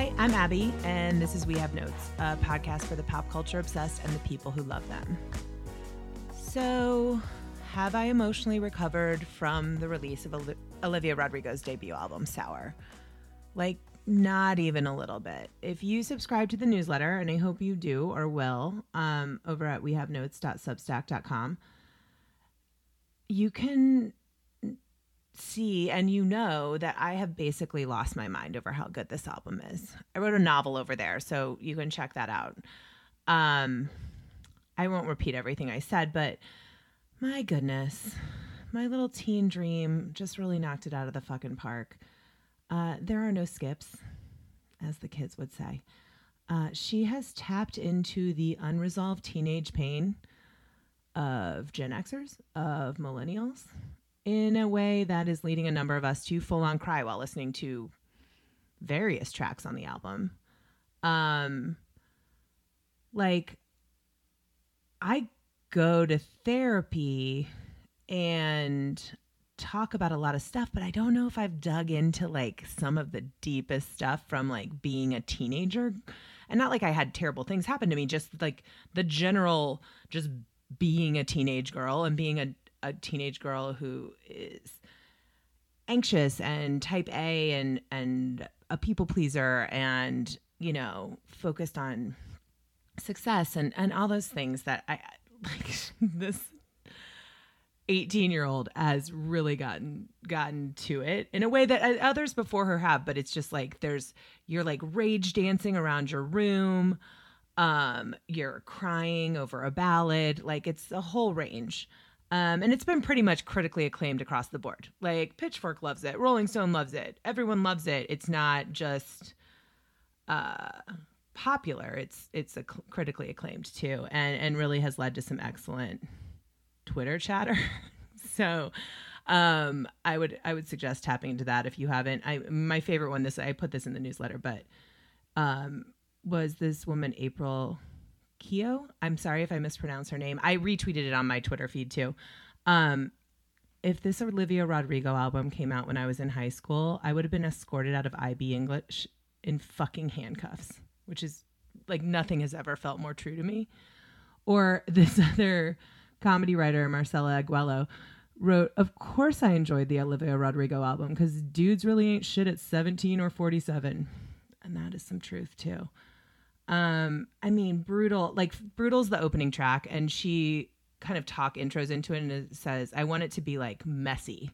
Hi, I'm Abby, and this is We Have Notes, a podcast for the pop culture obsessed and the people who love them. So, have I emotionally recovered from the release of Olivia Rodrigo's debut album, Sour? Like, not even a little bit. If you subscribe to the newsletter, and I hope you do or will, um, over at wehavenotes.substack.com, you can see and you know that I have basically lost my mind over how good this album is. I wrote a novel over there, so you can check that out. Um, I won't repeat everything I said, but my goodness, my little teen dream just really knocked it out of the fucking park. Uh, there are no skips, as the kids would say. Uh, she has tapped into the unresolved teenage pain of Gen Xers, of millennials, in a way that is leading a number of us to full on cry while listening to various tracks on the album. Um, like, I go to therapy and talk about a lot of stuff, but I don't know if I've dug into like some of the deepest stuff from like being a teenager. And not like I had terrible things happen to me, just like the general, just being a teenage girl and being a, a teenage girl who is anxious and type A and and a people pleaser and you know focused on success and and all those things that I like this 18 year old has really gotten gotten to it in a way that others before her have but it's just like there's you're like rage dancing around your room um you're crying over a ballad like it's a whole range um, and it's been pretty much critically acclaimed across the board. Like Pitchfork loves it, Rolling Stone loves it, everyone loves it. It's not just uh, popular; it's it's a critically acclaimed too, and and really has led to some excellent Twitter chatter. so um, I would I would suggest tapping into that if you haven't. I my favorite one this I put this in the newsletter, but um, was this woman April Keo. I'm sorry if I mispronounce her name. I retweeted it on my Twitter feed too. Um, if this Olivia Rodrigo album came out when I was in high school, I would have been escorted out of IB English in fucking handcuffs, which is like nothing has ever felt more true to me. Or this other comedy writer, Marcella Arguello, wrote, Of course I enjoyed the Olivia Rodrigo album because dudes really ain't shit at 17 or 47. And that is some truth too. Um, I mean, brutal. Like brutal's the opening track, and she kind of talk intros into it, and it says, "I want it to be like messy,"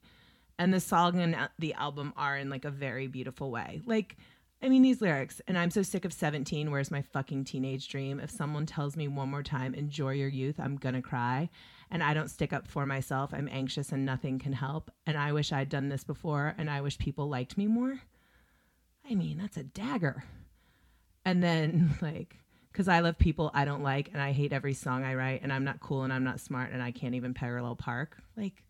and the song and the album are in like a very beautiful way. Like, I mean, these lyrics, and I'm so sick of 17. Where's my fucking teenage dream? If someone tells me one more time, enjoy your youth, I'm gonna cry. And I don't stick up for myself. I'm anxious and nothing can help. And I wish I'd done this before, and I wish people liked me more. I mean, that's a dagger and then like because I love people I don't like and I hate every song I write and I'm not cool and I'm not smart and I can't even parallel park. Like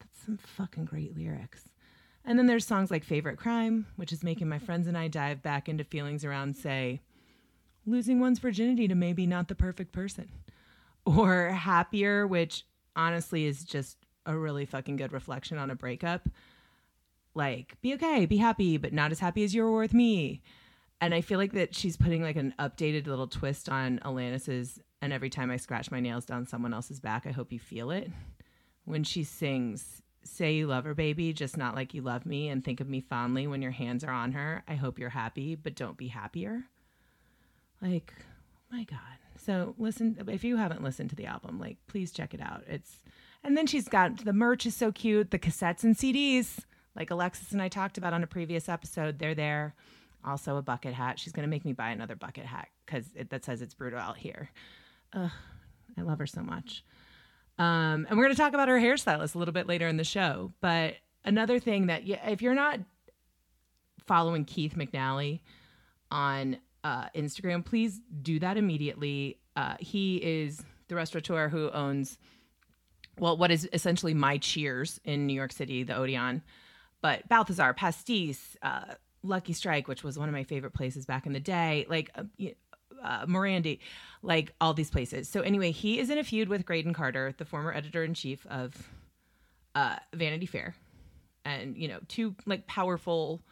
that's some fucking great lyrics. And then there's songs like Favorite Crime, which is making my friends and I dive back into feelings around say losing one's virginity to maybe not the perfect person. Or Happier, which honestly is just a really fucking good reflection on a breakup. Like be okay, be happy, but not as happy as you were with me and I feel like that she's putting like an updated little twist on Alanis's and every time I scratch my nails down someone else's back, I hope you feel it. When she sings Say you love her, baby, just not like you love me, and think of me fondly when your hands are on her. I hope you're happy, but don't be happier. Like, my God. So listen if you haven't listened to the album, like please check it out. It's and then she's got the merch is so cute, the cassettes and CDs, like Alexis and I talked about on a previous episode. They're there also a bucket hat. She's going to make me buy another bucket hat because that says it's brutal out here. Ugh, I love her so much. Um, and we're going to talk about her hairstylist a little bit later in the show. But another thing that, if you're not following Keith McNally on uh, Instagram, please do that immediately. Uh, he is the restaurateur who owns, well, what is essentially my Cheers in New York City, the Odeon. But Balthazar, Pastis, uh, Lucky Strike, which was one of my favorite places back in the day, like uh, uh, Morandi, like all these places. So anyway, he is in a feud with Graydon Carter, the former editor in chief of uh, Vanity Fair, and you know, two like powerful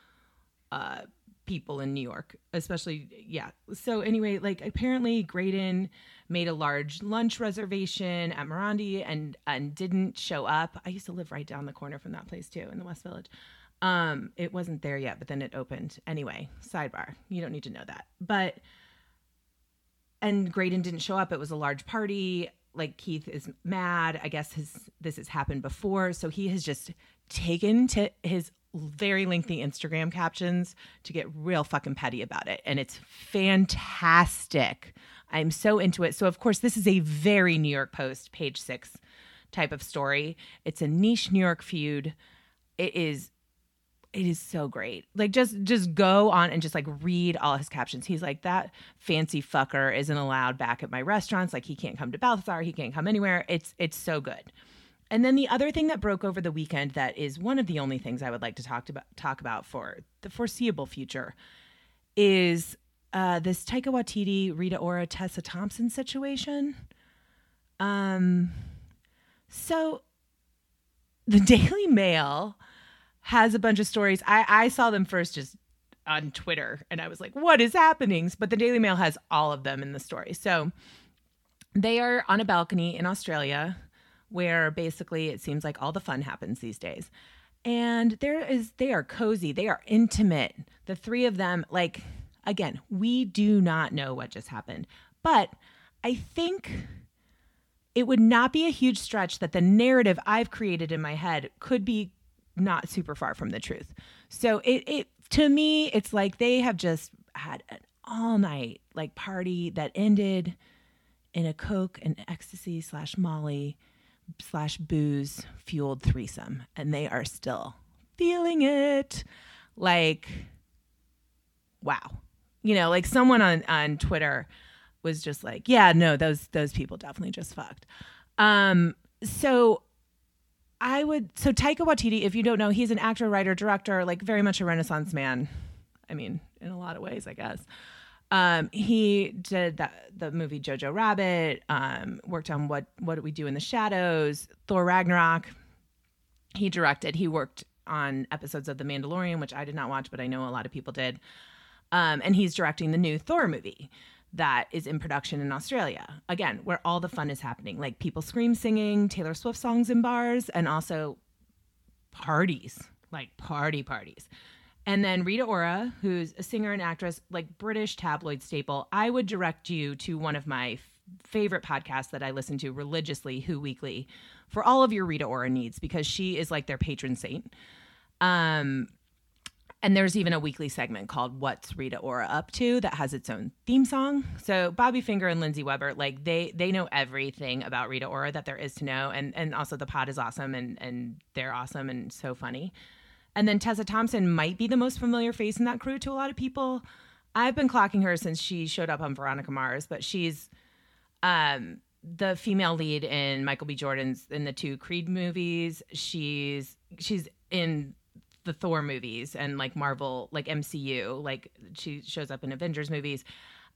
uh, people in New York, especially yeah. So anyway, like apparently Graydon made a large lunch reservation at Morandi and and didn't show up. I used to live right down the corner from that place too in the West Village. Um, it wasn't there yet, but then it opened. Anyway, sidebar. You don't need to know that. But and Graydon didn't show up. It was a large party. Like Keith is mad. I guess his this has happened before, so he has just taken to his very lengthy Instagram captions to get real fucking petty about it, and it's fantastic. I'm so into it. So of course, this is a very New York Post page six type of story. It's a niche New York feud. It is it is so great. Like just just go on and just like read all his captions. He's like that fancy fucker isn't allowed back at my restaurants. Like he can't come to Balthazar, he can't come anywhere. It's it's so good. And then the other thing that broke over the weekend that is one of the only things I would like to talk about talk about for the foreseeable future is uh, this Taika Waititi, Rita Ora, Tessa Thompson situation. Um, so the Daily Mail has a bunch of stories. I, I saw them first just on Twitter and I was like, what is happening? But the Daily Mail has all of them in the story. So they are on a balcony in Australia where basically it seems like all the fun happens these days. And there is, they are cozy, they are intimate. The three of them, like, again, we do not know what just happened. But I think it would not be a huge stretch that the narrative I've created in my head could be not super far from the truth. So it it to me it's like they have just had an all night like party that ended in a coke and ecstasy slash molly slash booze fueled threesome and they are still feeling it. Like wow. You know like someone on on twitter was just like yeah no those those people definitely just fucked. Um so I would so Taika Waititi, if you don't know, he's an actor, writer, director, like very much a renaissance man. I mean, in a lot of ways, I guess. Um, he did that the movie Jojo Rabbit, um, worked on what what do we do in the shadows, Thor Ragnarok. He directed, he worked on episodes of The Mandalorian, which I did not watch, but I know a lot of people did. Um, and he's directing the new Thor movie that is in production in Australia. Again, where all the fun is happening, like people scream singing Taylor Swift songs in bars and also parties, like party parties. And then Rita Ora, who's a singer and actress, like British tabloid staple, I would direct you to one of my f- favorite podcasts that I listen to religiously, Who Weekly, for all of your Rita Ora needs because she is like their patron saint. Um, and there's even a weekly segment called What's Rita Ora Up To that has its own theme song. So Bobby Finger and Lindsey Weber, like they they know everything about Rita Ora that there is to know. And and also the pod is awesome and and they're awesome and so funny. And then Tessa Thompson might be the most familiar face in that crew to a lot of people. I've been clocking her since she showed up on Veronica Mars, but she's um the female lead in Michael B. Jordan's in the two Creed movies. She's she's in the Thor movies and like Marvel, like MCU. Like she shows up in Avengers movies.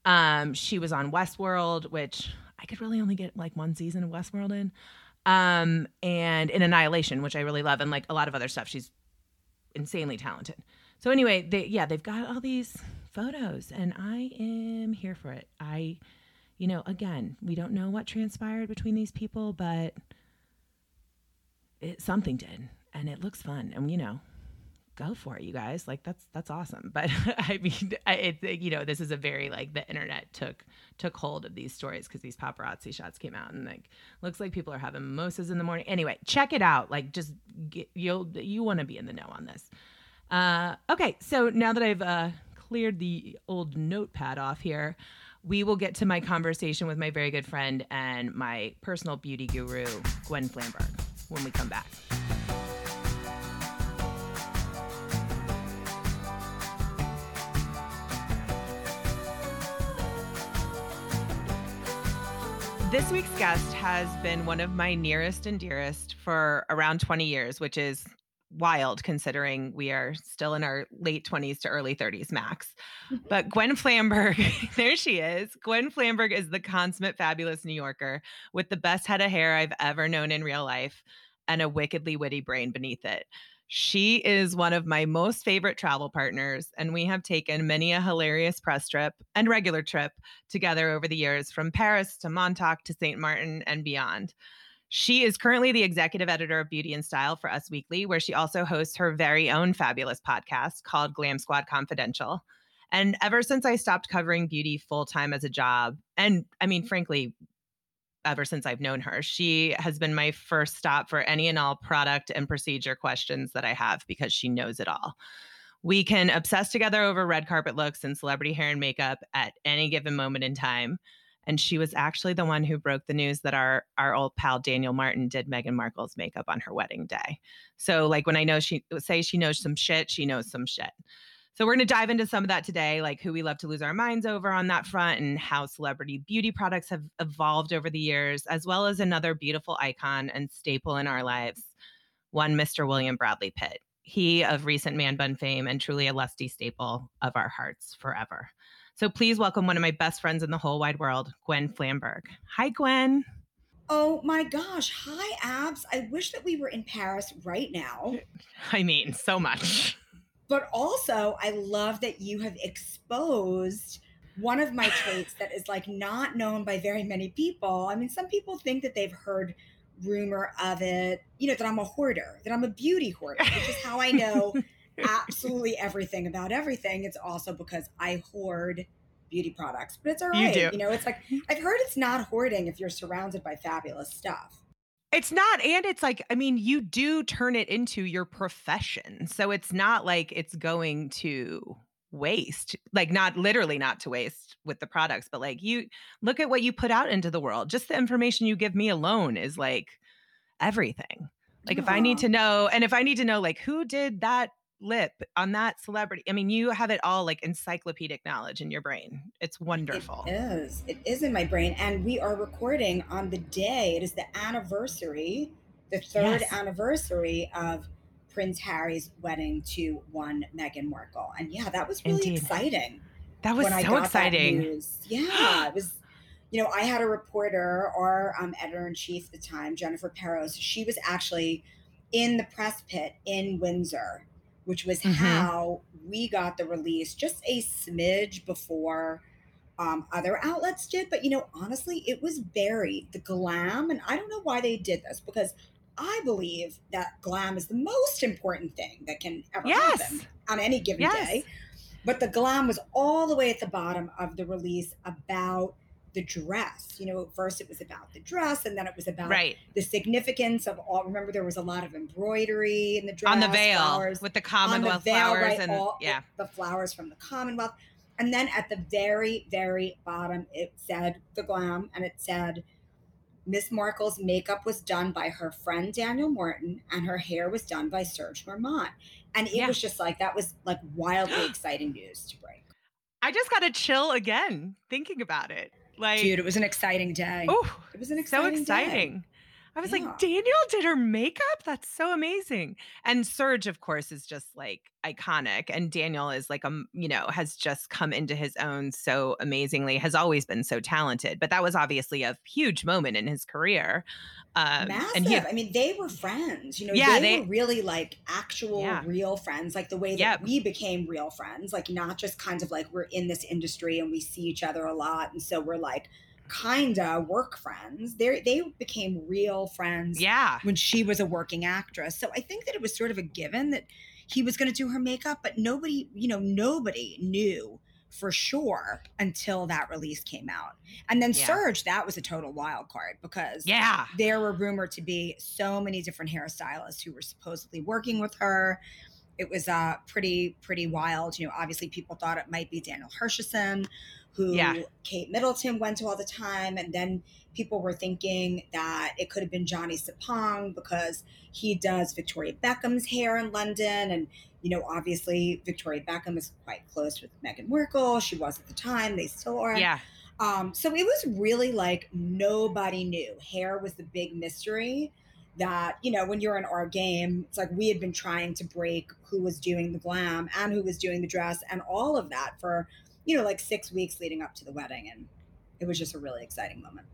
Um, she was on Westworld, which I could really only get like one season of Westworld in. Um, and in Annihilation, which I really love, and like a lot of other stuff. She's insanely talented. So anyway, they yeah, they've got all these photos and I am here for it. I you know, again, we don't know what transpired between these people, but it, something did and it looks fun. And you know, go for it, you guys. Like that's that's awesome. But I mean, it, you know, this is a very like the internet took took hold of these stories because these paparazzi shots came out and like looks like people are having mimosas in the morning. Anyway, check it out. Like just get, you'll you want to be in the know on this. Uh, okay, so now that I've uh, cleared the old notepad off here, we will get to my conversation with my very good friend and my personal beauty guru, Gwen Flamberg, when we come back. This week's guest has been one of my nearest and dearest for around 20 years, which is wild considering we are still in our late 20s to early 30s max. But Gwen Flamberg, there she is. Gwen Flamberg is the consummate fabulous New Yorker with the best head of hair I've ever known in real life and a wickedly witty brain beneath it. She is one of my most favorite travel partners, and we have taken many a hilarious press trip and regular trip together over the years from Paris to Montauk to St. Martin and beyond. She is currently the executive editor of Beauty and Style for Us Weekly, where she also hosts her very own fabulous podcast called Glam Squad Confidential. And ever since I stopped covering beauty full time as a job, and I mean, frankly, ever since I've known her. She has been my first stop for any and all product and procedure questions that I have because she knows it all. We can obsess together over red carpet looks and celebrity hair and makeup at any given moment in time. And she was actually the one who broke the news that our our old pal Daniel Martin did Meghan Markle's makeup on her wedding day. So like when I know she say she knows some shit, she knows some shit. So we're going to dive into some of that today, like who we love to lose our minds over on that front and how celebrity beauty products have evolved over the years, as well as another beautiful icon and staple in our lives, one Mr. William Bradley Pitt. He of recent man bun fame and truly a lusty staple of our hearts forever. So please welcome one of my best friends in the whole wide world, Gwen Flamberg. Hi, Gwen. Oh my gosh. Hi, Abs. I wish that we were in Paris right now. I mean, so much. But also, I love that you have exposed one of my traits that is like not known by very many people. I mean, some people think that they've heard rumor of it, you know, that I'm a hoarder, that I'm a beauty hoarder, which is how I know absolutely everything about everything. It's also because I hoard beauty products, but it's all right. You, you know, it's like I've heard it's not hoarding if you're surrounded by fabulous stuff. It's not. And it's like, I mean, you do turn it into your profession. So it's not like it's going to waste, like, not literally not to waste with the products, but like, you look at what you put out into the world. Just the information you give me alone is like everything. Like, if I need to know, and if I need to know, like, who did that lip on that celebrity. I mean, you have it all like encyclopedic knowledge in your brain. It's wonderful. It is. It is in my brain. And we are recording on the day, it is the anniversary, the third yes. anniversary of Prince Harry's wedding to one Meghan Markle. And yeah, that was really Indeed. exciting. That was so exciting. Yeah, it was. You know, I had a reporter or um, editor in chief at the time, Jennifer Peros. She was actually in the press pit in Windsor which was mm-hmm. how we got the release just a smidge before um, other outlets did. But you know, honestly, it was buried. The glam, and I don't know why they did this because I believe that glam is the most important thing that can ever yes. happen on any given yes. day. But the glam was all the way at the bottom of the release about the dress. You know, first it was about the dress, and then it was about right. the significance of all. Remember, there was a lot of embroidery in the dress on the veil flowers, with the Commonwealth the veil, flowers right, and all, yeah, the flowers from the Commonwealth. And then at the very, very bottom, it said the glam, and it said Miss Markle's makeup was done by her friend Daniel Martin, and her hair was done by Serge Normant. And it yeah. was just like that was like wildly exciting news to break. I just got a chill again thinking about it. Like, dude, it was an exciting day. Oh, it was an exciting so exciting. Day. I was yeah. like, Daniel did her makeup? That's so amazing. And Serge, of course, is just like iconic. And Daniel is like, um, you know, has just come into his own so amazingly, has always been so talented. But that was obviously a huge moment in his career. Um, Massive. And he, I mean, they were friends. You know, yeah, they, they were really like actual, yeah. real friends, like the way that yep. we became real friends, like not just kind of like we're in this industry and we see each other a lot. And so we're like, kinda work friends. They they became real friends. Yeah. When she was a working actress, so I think that it was sort of a given that he was going to do her makeup, but nobody, you know, nobody knew for sure until that release came out. And then yeah. Serge, that was a total wild card because yeah, there were rumored to be so many different hairstylists who were supposedly working with her. It was uh pretty pretty wild. You know, obviously people thought it might be Daniel Hirschison who yeah. Kate Middleton went to all the time. And then people were thinking that it could have been Johnny Sapong because he does Victoria Beckham's hair in London. And, you know, obviously Victoria Beckham is quite close with Meghan Markle. She was at the time, they still are. Yeah. Um, so it was really like nobody knew. Hair was the big mystery that you know when you're in our game it's like we had been trying to break who was doing the glam and who was doing the dress and all of that for you know, like six weeks leading up to the wedding. And it was just a really exciting moment.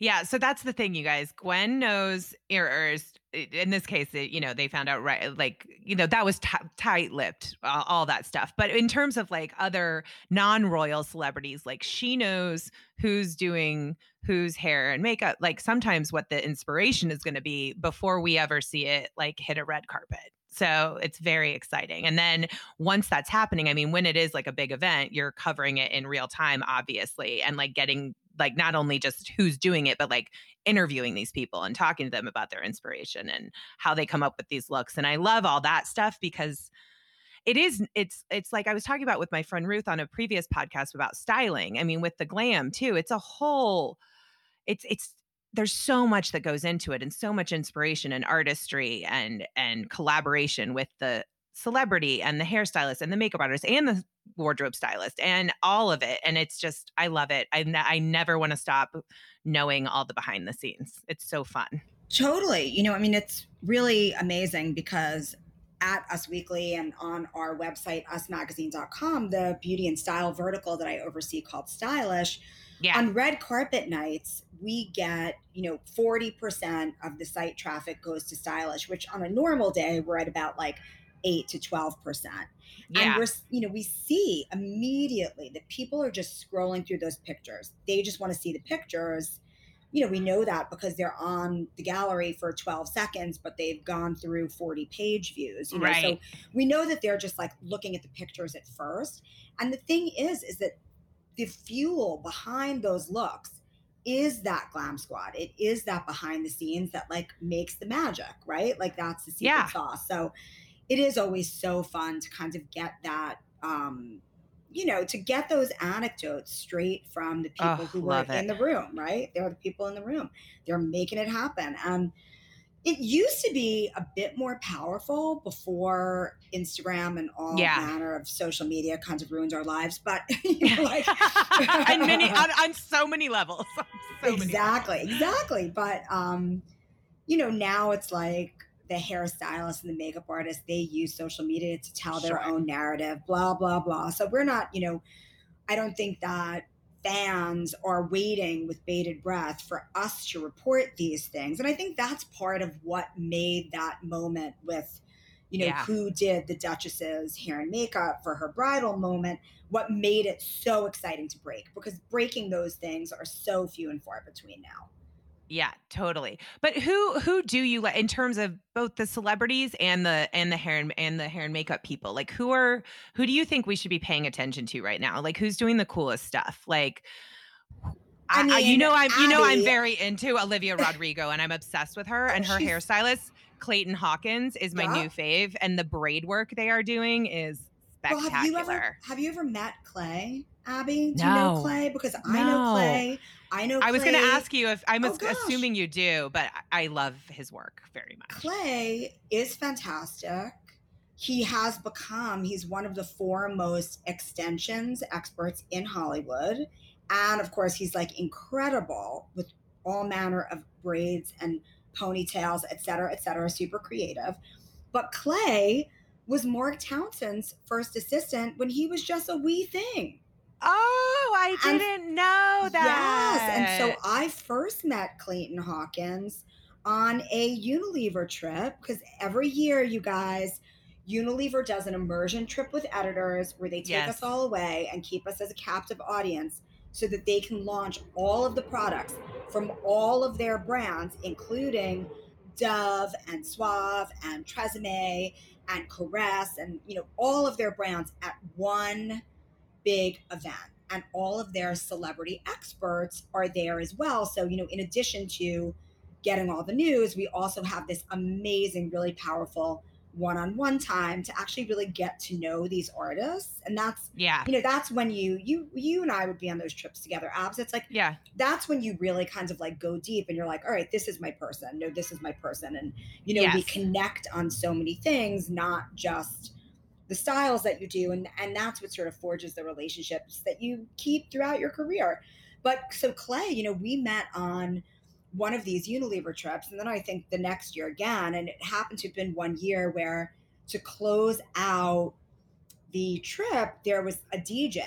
Yeah, so that's the thing, you guys. Gwen knows, er, or, or in this case, it, you know, they found out right, like, you know, that was t- tight lipped, all, uh, all that stuff. But in terms of like other non royal celebrities, like she knows who's doing whose hair and makeup, like sometimes what the inspiration is going to be before we ever see it like hit a red carpet. So it's very exciting. And then once that's happening, I mean, when it is like a big event, you're covering it in real time, obviously, and like getting like not only just who's doing it, but like interviewing these people and talking to them about their inspiration and how they come up with these looks. And I love all that stuff because it is it's it's like I was talking about with my friend Ruth on a previous podcast about styling. I mean, with the glam too, it's a whole it's it's there's so much that goes into it and so much inspiration and artistry and and collaboration with the celebrity and the hairstylist and the makeup artist and the wardrobe stylist and all of it and it's just i love it. I, I never want to stop knowing all the behind the scenes. It's so fun. Totally you know i mean it's really amazing because at us weekly and on our website usmagazine.com the beauty and style vertical that i oversee called stylish yeah. on red carpet nights we get you know 40% of the site traffic goes to stylish which on a normal day we're at about like 8 to 12 percent. Yeah. and we're you know we see immediately that people are just scrolling through those pictures. They just want to see the pictures. You know we know that because they're on the gallery for 12 seconds but they've gone through 40 page views you know? Right. so we know that they're just like looking at the pictures at first. And the thing is is that the fuel behind those looks is that glam squad. It is that behind the scenes that like makes the magic right? Like that's the secret yeah. sauce. So it is always so fun to kind of get that um you know to get those anecdotes straight from the people oh, who were it. in the room right? They're the people in the room. They're making it happen. And it used to be a bit more powerful before Instagram and all yeah. manner of social media kind of ruined our lives. But you know, like and many on, on, so many levels. So exactly, many levels. exactly. But um, you know, now it's like the hairstylist and the makeup artist, they use social media to tell sure. their own narrative, blah, blah, blah. So we're not, you know, I don't think that fans are waiting with bated breath for us to report these things. And I think that's part of what made that moment with, you know, yeah. who did the Duchess's hair and makeup for her bridal moment, what made it so exciting to break because breaking those things are so few and far between now. Yeah, totally. But who who do you like in terms of both the celebrities and the and the hair and, and the hair and makeup people? Like who are who do you think we should be paying attention to right now? Like who's doing the coolest stuff? Like I, mean, I, you know I'm Abby. you know I'm very into Olivia Rodrigo and I'm obsessed with her and her hairstylist Clayton Hawkins is my yeah. new fave and the braid work they are doing is spectacular. Well, have you ever have you ever met Clay? Abby? Do no. you know Clay? Because I know Clay. I know. Clay. I was going to ask you if I'm oh, assuming you do, but I love his work very much. Clay is fantastic. He has become. He's one of the foremost extensions experts in Hollywood, and of course, he's like incredible with all manner of braids and ponytails, et cetera, et cetera. Super creative. But Clay was Mark Townsend's first assistant when he was just a wee thing. Oh, I didn't and, know that. Yes. And so I first met Clayton Hawkins on a Unilever trip because every year, you guys, Unilever does an immersion trip with editors where they take yes. us all away and keep us as a captive audience so that they can launch all of the products from all of their brands, including Dove and Suave and Tresemme and Caress and you know all of their brands at one big event and all of their celebrity experts are there as well. So, you know, in addition to getting all the news, we also have this amazing, really powerful one-on-one time to actually really get to know these artists. And that's yeah. you know that's when you you you and i would be on those trips together abs. It's like yeah. that's when you really kind of like go deep and you're like all right this is my person. No this is my person. And you know yes. we connect on so many things not just the styles that you do and and that's what sort of forges the relationships that you keep throughout your career but so clay you know we met on one of these unilever trips and then i think the next year again and it happened to have been one year where to close out the trip there was a dj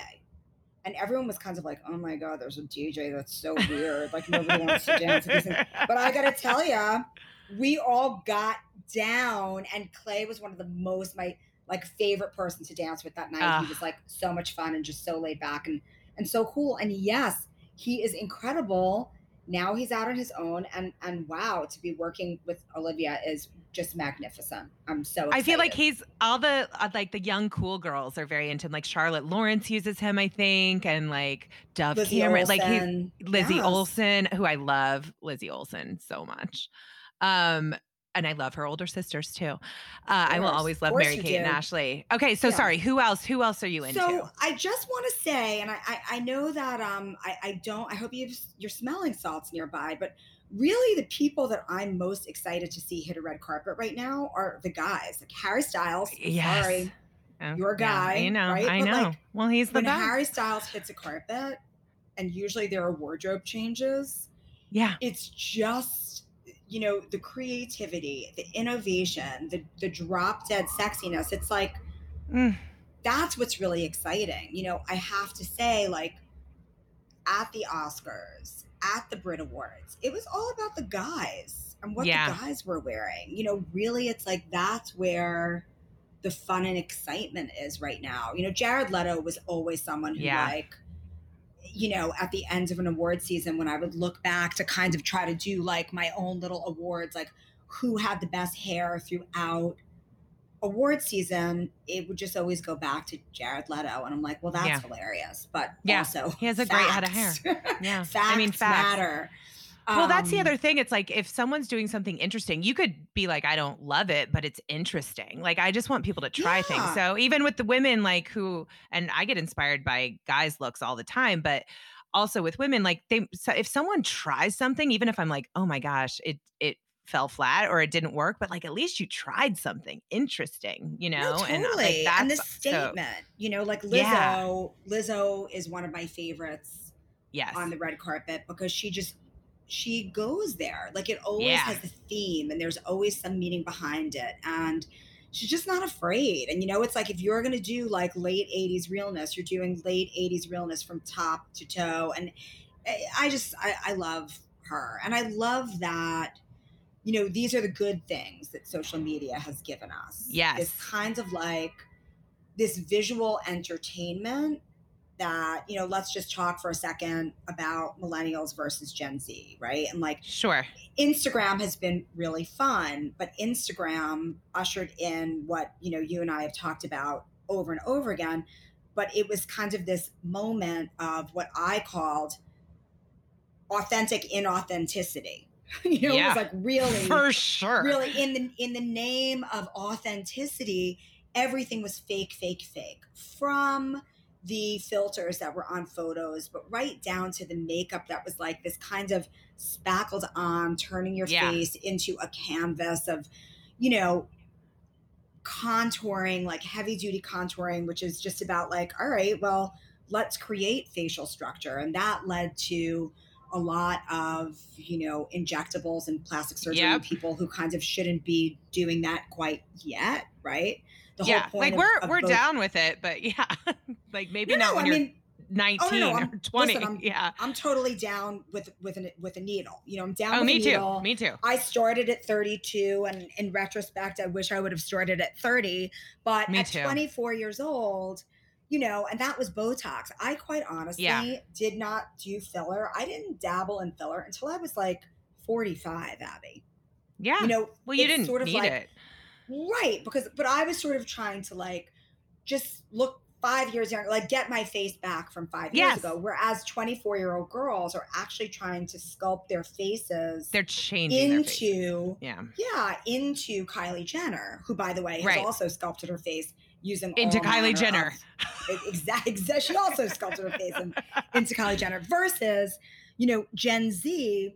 and everyone was kind of like, "Oh my god, there's a DJ that's so weird. Like nobody wants to dance." But I gotta tell you, we all got down, and Clay was one of the most my like favorite person to dance with that night. Uh, he was like so much fun and just so laid back and and so cool. And yes, he is incredible. Now he's out on his own, and and wow, to be working with Olivia is just magnificent. I'm so. Excited. I feel like he's all the uh, like the young cool girls are very into him. Like Charlotte Lawrence uses him, I think, and like Dove Lizzie Cameron, Olsen. like he, Lizzie yes. Olsen, who I love Lizzie Olsen so much. Um, and I love her older sisters too. Uh, I will always love Mary Kate do. and Ashley. Okay, so yeah. sorry. Who else? Who else are you into? So I just want to say, and I, I, I know that um I, I don't. I hope you you're smelling salts nearby, but really the people that I'm most excited to see hit a red carpet right now are the guys like Harry Styles. Yes. Sorry, oh, your guy. Yeah, I know. Right? I but know. Like, well, he's the when best. Harry Styles hits a carpet, and usually there are wardrobe changes. Yeah, it's just you know the creativity the innovation the the drop dead sexiness it's like mm. that's what's really exciting you know i have to say like at the oscars at the brit awards it was all about the guys and what yeah. the guys were wearing you know really it's like that's where the fun and excitement is right now you know jared leto was always someone who yeah. like you know, at the end of an award season when I would look back to kind of try to do like my own little awards, like who had the best hair throughout award season, it would just always go back to Jared Leto. And I'm like, well, that's yeah. hilarious. But yeah. also, he has a great head of hair. Yeah. facts I mean, facts matter. Well, that's the um, other thing. It's like if someone's doing something interesting, you could be like, I don't love it, but it's interesting. Like, I just want people to try yeah. things. So, even with the women, like who, and I get inspired by guys' looks all the time, but also with women, like they, so if someone tries something, even if I'm like, oh my gosh, it, it, fell flat or it didn't work but like at least you tried something interesting you know no, totally. and like, and the statement so, you know like lizzo yeah. lizzo is one of my favorites yes on the red carpet because she just she goes there. Like it always yeah. has a theme and there's always some meaning behind it. And she's just not afraid. And you know, it's like if you're gonna do like late 80s realness, you're doing late 80s realness from top to toe. And eh, I just I, I love her. And I love that, you know, these are the good things that social media has given us. Yes. This kind of like this visual entertainment that you know let's just talk for a second about millennials versus gen z right? And like sure. Instagram has been really fun but instagram ushered in what you know you and i have talked about over and over again but it was kind of this moment of what i called authentic inauthenticity. You know yeah, it was like really for sure. really in the in the name of authenticity everything was fake fake fake. From the filters that were on photos, but right down to the makeup that was like this kind of spackled on, turning your yeah. face into a canvas of, you know, contouring, like heavy duty contouring, which is just about like, all right, well, let's create facial structure. And that led to a lot of, you know, injectables and plastic surgery yep. people who kind of shouldn't be doing that quite yet, right? The yeah, whole point. Like we're of, of we're both. down with it, but yeah, like maybe no, not no, when I you're mean, 19 oh, no, or 20. Listen, I'm, yeah. I'm totally down with with a, with a needle. You know, I'm down oh, with me a needle. too. Me too. I started at 32 and in retrospect I wish I would have started at 30, but me at too. 24 years old, you know, and that was Botox. I quite honestly yeah. did not do filler. I didn't dabble in filler until I was like 45, Abby. Yeah. You know, well, you didn't sort of need like, it. Right. Because, but I was sort of trying to like just look five years younger, like get my face back from five yes. years ago. Whereas 24 year old girls are actually trying to sculpt their faces. They're changing into, yeah. Yeah. Into Kylie Jenner, who, by the way, has right. also sculpted her face using into Kylie Jenner. exactly. Exa- she also sculpted her face in, into Kylie Jenner versus, you know, Gen Z,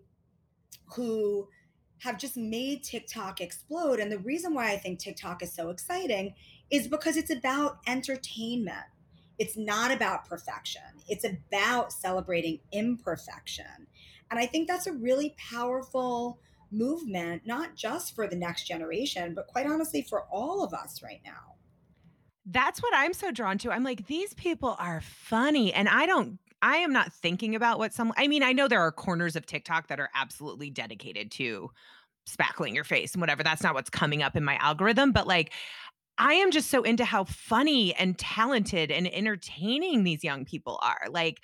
who have just made TikTok explode. And the reason why I think TikTok is so exciting is because it's about entertainment. It's not about perfection, it's about celebrating imperfection. And I think that's a really powerful movement, not just for the next generation, but quite honestly, for all of us right now. That's what I'm so drawn to. I'm like, these people are funny. And I don't, I am not thinking about what some, I mean, I know there are corners of TikTok that are absolutely dedicated to spackling your face and whatever. That's not what's coming up in my algorithm. But like, I am just so into how funny and talented and entertaining these young people are. Like,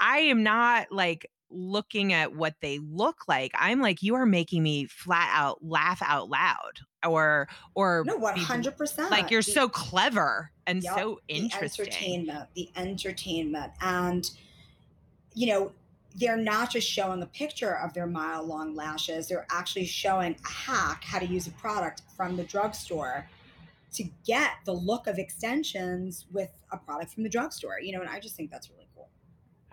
I am not like looking at what they look like. I'm like, you are making me flat out laugh out loud or or no 100% like you're the, so clever and yep, so interesting the entertainment the entertainment and you know they're not just showing a picture of their mile long lashes they're actually showing a hack how to use a product from the drugstore to get the look of extensions with a product from the drugstore you know and i just think that's really cool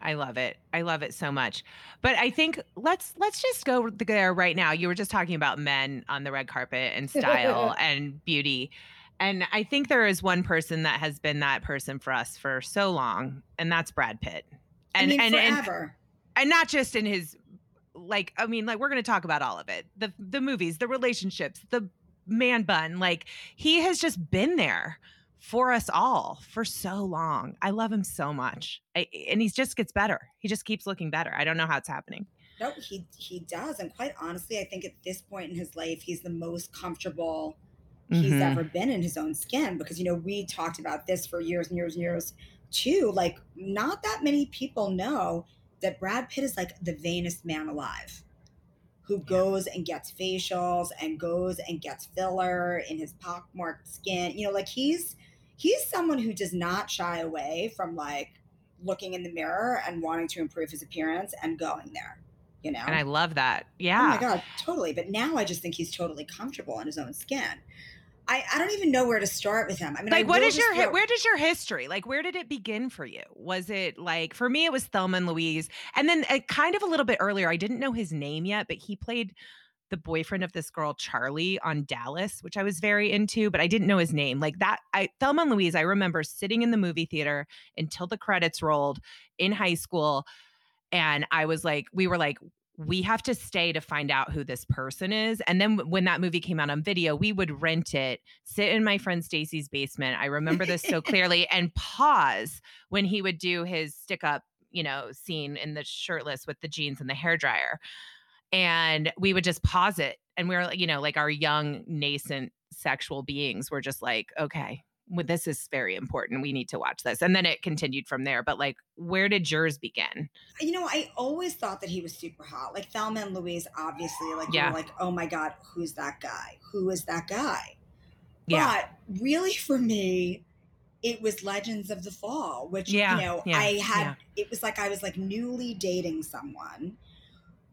I love it. I love it so much. But I think let's let's just go there right now. You were just talking about men on the red carpet and style and beauty. And I think there is one person that has been that person for us for so long, and that's Brad Pitt. And I mean, and, forever. and and not just in his like I mean, like we're gonna talk about all of it. The the movies, the relationships, the man bun. Like he has just been there for us all for so long. I love him so much. I, and he just gets better. He just keeps looking better. I don't know how it's happening. No, he he does. And quite honestly, I think at this point in his life, he's the most comfortable he's mm-hmm. ever been in his own skin because you know, we talked about this for years and years and years too. Like not that many people know that Brad Pitt is like the vainest man alive who goes and gets facials and goes and gets filler in his pockmarked skin. You know, like he's he's someone who does not shy away from like looking in the mirror and wanting to improve his appearance and going there you know and i love that yeah oh my god totally but now i just think he's totally comfortable in his own skin I, I don't even know where to start with him. I mean, like, I what is your where does your history? Like, where did it begin for you? Was it like for me? It was Thelma and Louise, and then uh, kind of a little bit earlier. I didn't know his name yet, but he played the boyfriend of this girl Charlie on Dallas, which I was very into, but I didn't know his name. Like that, I Thelma and Louise. I remember sitting in the movie theater until the credits rolled in high school, and I was like, we were like, we have to stay to find out who this person is. And then when that movie came out on video, we would rent it, sit in my friend Stacy's basement. I remember this so clearly, and pause when he would do his stick up, you know, scene in the shirtless with the jeans and the hair dryer and we would just pause it and we are you know like our young nascent sexual beings were just like okay well, this is very important we need to watch this and then it continued from there but like where did yours begin you know i always thought that he was super hot like thelma and louise obviously like yeah. like oh my god who's that guy who is that guy yeah. but really for me it was legends of the fall which yeah. you know yeah. i had yeah. it was like i was like newly dating someone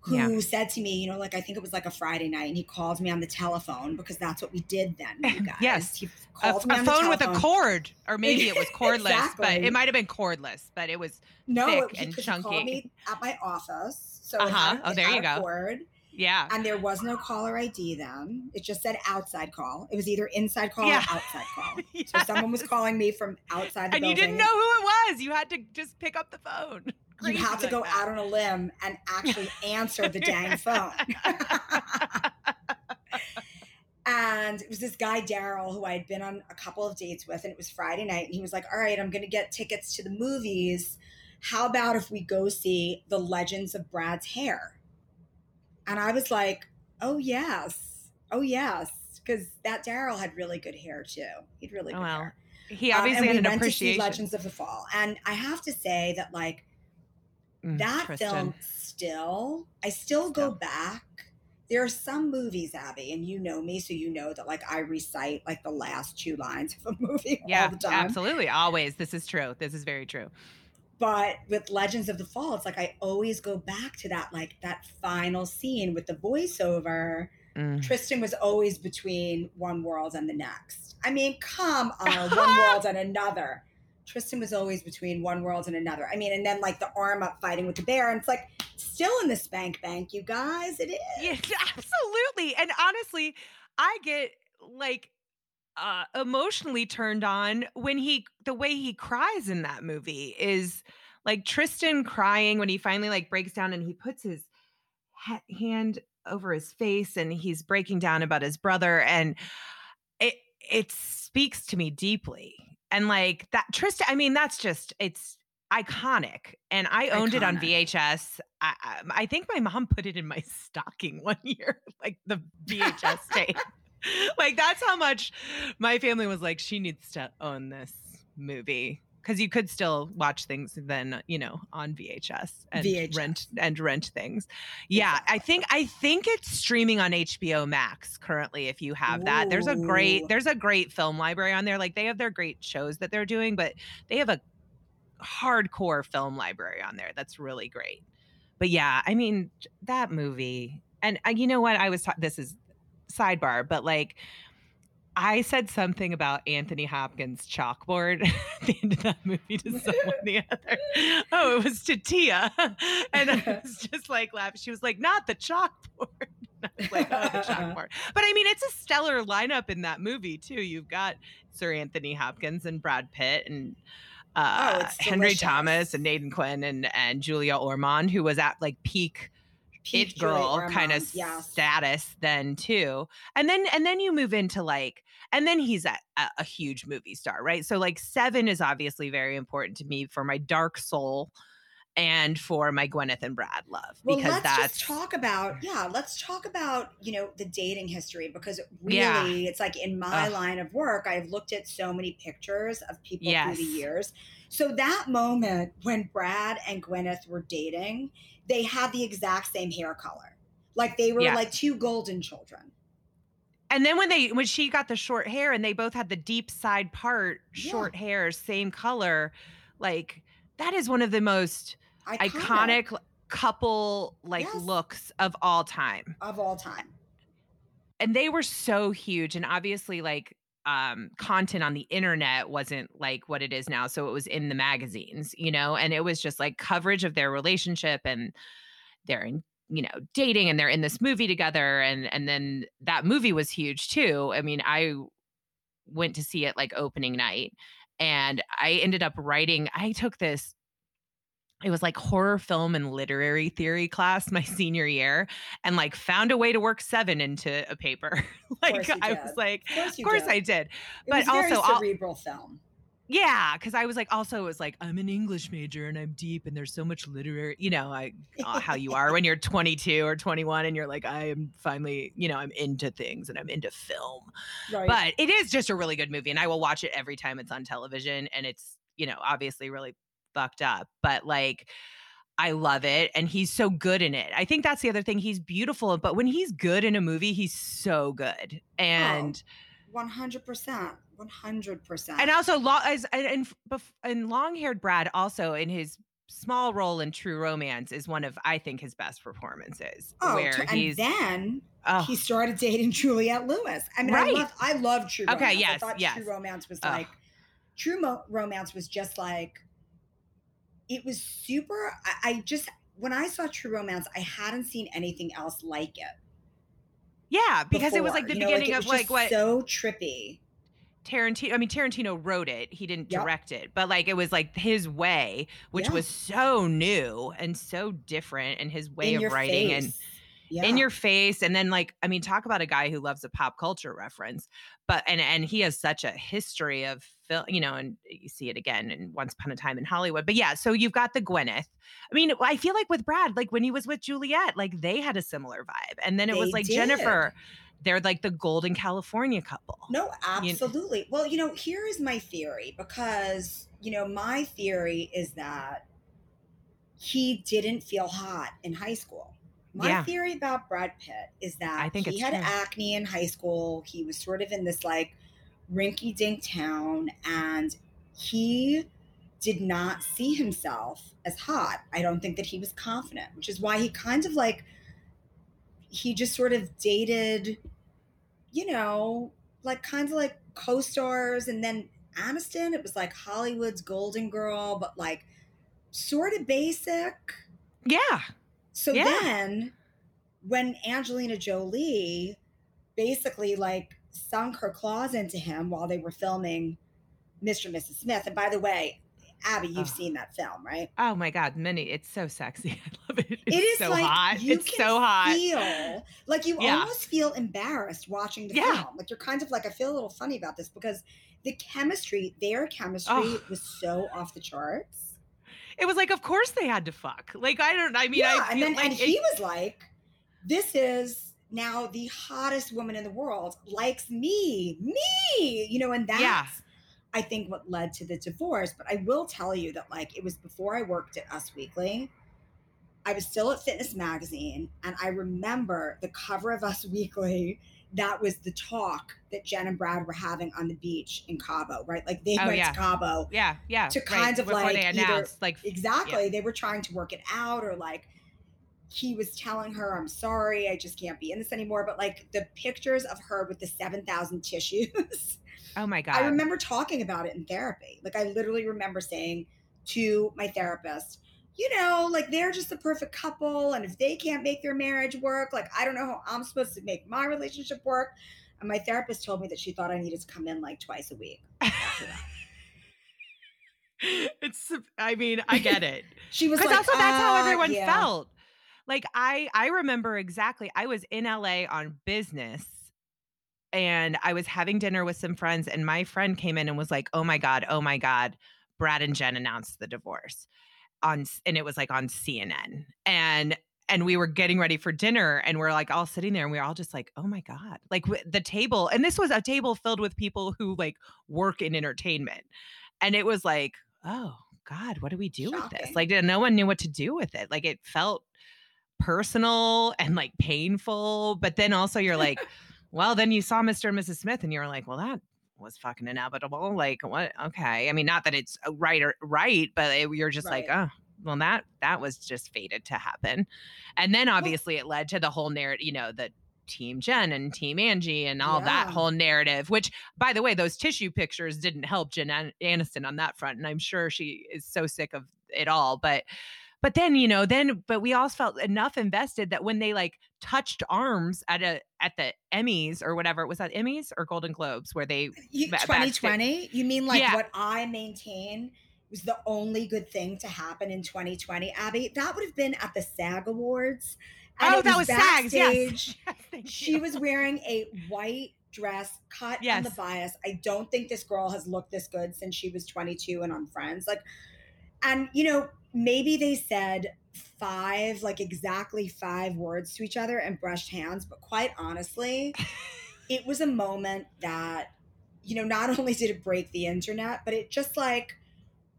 who yeah. said to me, you know, like I think it was like a Friday night, and he called me on the telephone because that's what we did then. You guys. yes, he called a, me a phone with a cord, or maybe it was cordless, exactly. but it might have been cordless, but it was no, thick and chunky. He called me at my office, so uh-huh. oh, there you go. Cord. Yeah. And there was no caller ID then. It just said outside call. It was either inside call yeah. or outside call. yes. So someone was calling me from outside the and building. you didn't know who it was. You had to just pick up the phone you have to like go that. out on a limb and actually answer the dang phone. and it was this guy Daryl who I had been on a couple of dates with, and it was Friday night, and he was like, "All right, I'm going to get tickets to the movies. How about if we go see The Legends of Brad's Hair?" And I was like, "Oh yes, oh yes," because that Daryl had really good hair too. He'd really oh, good well. hair. He obviously um, had an appreciation. Legends of the Fall, and I have to say that like Mm, that Tristan. film still, I still, still go back. There are some movies, Abby, and you know me, so you know that like I recite like the last two lines of a movie yeah, all the time. Absolutely. Always. This is true. This is very true. But with Legends of the Fall, it's like I always go back to that like that final scene with the voiceover. Mm. Tristan was always between one world and the next. I mean, come on, one world and another. Tristan was always between one world and another. I mean, and then like the arm up fighting with the bear, and it's like still in the spank bank, you guys. It is. Yeah, absolutely. And honestly, I get like uh emotionally turned on when he the way he cries in that movie is like Tristan crying when he finally like breaks down and he puts his ha- hand over his face and he's breaking down about his brother and it it speaks to me deeply And like that Tristan, I mean, that's just it's iconic. And I owned it on VHS. I, I, I think my mom put it in my stocking one year, like the VHS tape. like that's how much my family was like, she needs to own this movie. Because you could still watch things then, you know, on VHS and VHS. rent and rent things. Yeah, I think I think it's streaming on HBO Max currently. If you have that, there's a great there's a great film library on there. Like they have their great shows that they're doing, but they have a hardcore film library on there that's really great. But yeah, I mean that movie, and uh, you know what? I was ta- this is sidebar, but like I said something about Anthony Hopkins' chalkboard at the end of that movie to someone the other. Oh, it was to Tia, and I was just like laughing. She was like, "Not the chalkboard." I was like, "Oh, the chalkboard." But I mean, it's a stellar lineup in that movie too. You've got Sir Anthony Hopkins and Brad Pitt and uh, Oh, it's Henry. Thomas and Aidan Quinn and and Julia Ormond, who was at like Peak it girl kind of status then too and then and then you move into like and then he's a, a, huge movie star right so like seven is obviously very important to me for my dark soul and for my gwyneth and brad love Well, because let's that's just talk about yeah. Let's talk about you know the dating history because really, Yeah. it's like in my Ugh. line of work, I've looked at so many pictures of people Yes. through the years. So that moment when Brad and Gwyneth were dating, they had the exact same hair color, like they were Yeah. like two golden children. and then when they when she got the short hair and they both had the deep side part Yeah. short hair same color like that is one of the most iconic, couple like Yes. looks of all time of all time. and they were so huge and obviously like um content on the internet wasn't like what it is now so it was in the magazines you know and it was just like coverage of their relationship and they're in you know dating and they're in this movie together and and then that movie was huge too i mean i went to see it like opening night and i ended up writing i took this it was like horror film and literary theory class my senior year and like found a way to work seven into a paper like i was like Of course, of course did. i did It but also I'll- cerebral film. yeah because i was like also it was like i'm an english major and i'm deep and there's so much literary you know i uh, how you are when you're 22 or 21 and you're like i am finally you know i'm into things and i'm into film Right. but it is just a really good movie and i will watch it every time it's on television and it's you know obviously really fucked up but like i love it and he's so good in it i think that's the other thing he's beautiful but when he's good in a movie he's so good oh, and One hundred percent. One hundred percent. and also long as and and, and long-haired brad also in his small role in true romance is one of i think his best performances Oh, where and he's then oh, he started dating Juliette Lewis. I mean, Right. I love, I love True Okay, Romance. I yes, thought yes. True Romance was Ugh. like, True Mo- Romance was just like, it was super. I, I just when I saw True Romance, I hadn't seen anything else like it. yeah because it was like the you know, beginning of like what so trippy. Tarantino, I mean, Tarantino wrote it. He didn't Yep. direct it, but like it was like his way, which Yeah. was so new and so different, and his way in of writing and face. Yeah. in your face. And then like, I mean, talk about a guy who loves a pop culture reference, but and and he has such a history of film, you know, and you see it again in Once Upon a Time in Hollywood. But yeah, so you've got the Gwyneth. I mean, I feel like with Brad, like when he was with Juliet, like they had a similar vibe, and then it was like did. Jennifer. They're like the golden California couple. No, You- absolutely. Well, you know, here is my theory because, you know, my theory is that he didn't feel hot in high school. My Yeah. theory about Brad Pitt is that I think he had true. acne in high school. He was sort of in this like rinky dink town and he did not see himself as hot. I don't think that he was confident, which is why he kind of like he just sort of dated, you know, like kind of like co-stars and then Aniston, it was like Hollywood's golden girl, but like sort of basic. Yeah. So Yeah. then when Angelina Jolie basically like sunk her claws into him while they were filming Mr. and Mrs. Smith. And by the way, Abby, you've Ugh. seen that film, right? Oh my God, Minnie, it's so sexy. I love it. It's It is so like hot. It's so hot. feel like you Yeah. almost feel embarrassed watching the Yeah. film. Like you're kind of like I feel a little funny about this because the chemistry, their chemistry Oh. was so off the charts. It was like, of course they had to fuck. Like I don't. I mean, yeah, I and then like and it- he was like, "This is now the hottest woman in the world. Likes me, me." You know, and that's Yeah. I think what led to the divorce. But I will tell you that like it was before I worked at Us Weekly. I was still at Fitness Magazine, and I remember the cover of Us Weekly. That was the talk that Jen and Brad were having on the beach in Cabo, right? Like they Oh, went yeah. to Cabo yeah, yeah. to right, kind of, before like, they either- like Exactly. They were trying to work it out, or like he was telling her, I'm sorry, I just can't be in this anymore. But like the pictures of her with the 7,000 tissues, Oh my god. I remember talking about it in therapy. Like I literally remember saying to my therapist, you know, like they're just the perfect couple. And if they can't make their marriage work, like I don't know how I'm supposed to make my relationship work. And my therapist told me that she thought I needed to come in like twice a week. it's. I mean, I get it. She was like, also that's how "Uh, everyone yeah." felt like i i remember exactly i was in la on business and i was having dinner with some friends and my friend came in and was like oh my god oh my god brad and jen announced the divorce on and it was like on cnn and and we were getting ready for dinner and we're like all sitting there and we are all just like oh my god like w- the table and this was a table filled with people who like work in entertainment and it was like oh god what do we do with this? Like no one knew what to do with it like it felt personal and like painful but then also you're like well then you saw mr and mrs smith and you're like well that was fucking inevitable like what okay i mean not that it's uh, right or right but it, you're just like oh well that that was just fated to happen. And then obviously it led to the whole narrative you know the team jen and team angie and all that whole narrative which by the way those tissue pictures didn't help jen An- aniston on that front and i'm sure she is so sick of it all but but then you know then but we all felt enough invested that when they like touched arms at a at the emmys or whatever it was that emmys or golden globes where they You, 2020? You mean like Yeah. what I maintain was the only good thing to happen in 2020, Abby? That would have been at the SAG Awards. and oh that was sags yes. Yes, She was wearing a white dress cut on the bias. I don't think this girl has looked this good since she was 22 and on Friends. Like, and you know, maybe they said five, like exactly five words to each other and brushed hands, but quite honestly, it was a moment that, you know, not only did it break the internet, but it just like,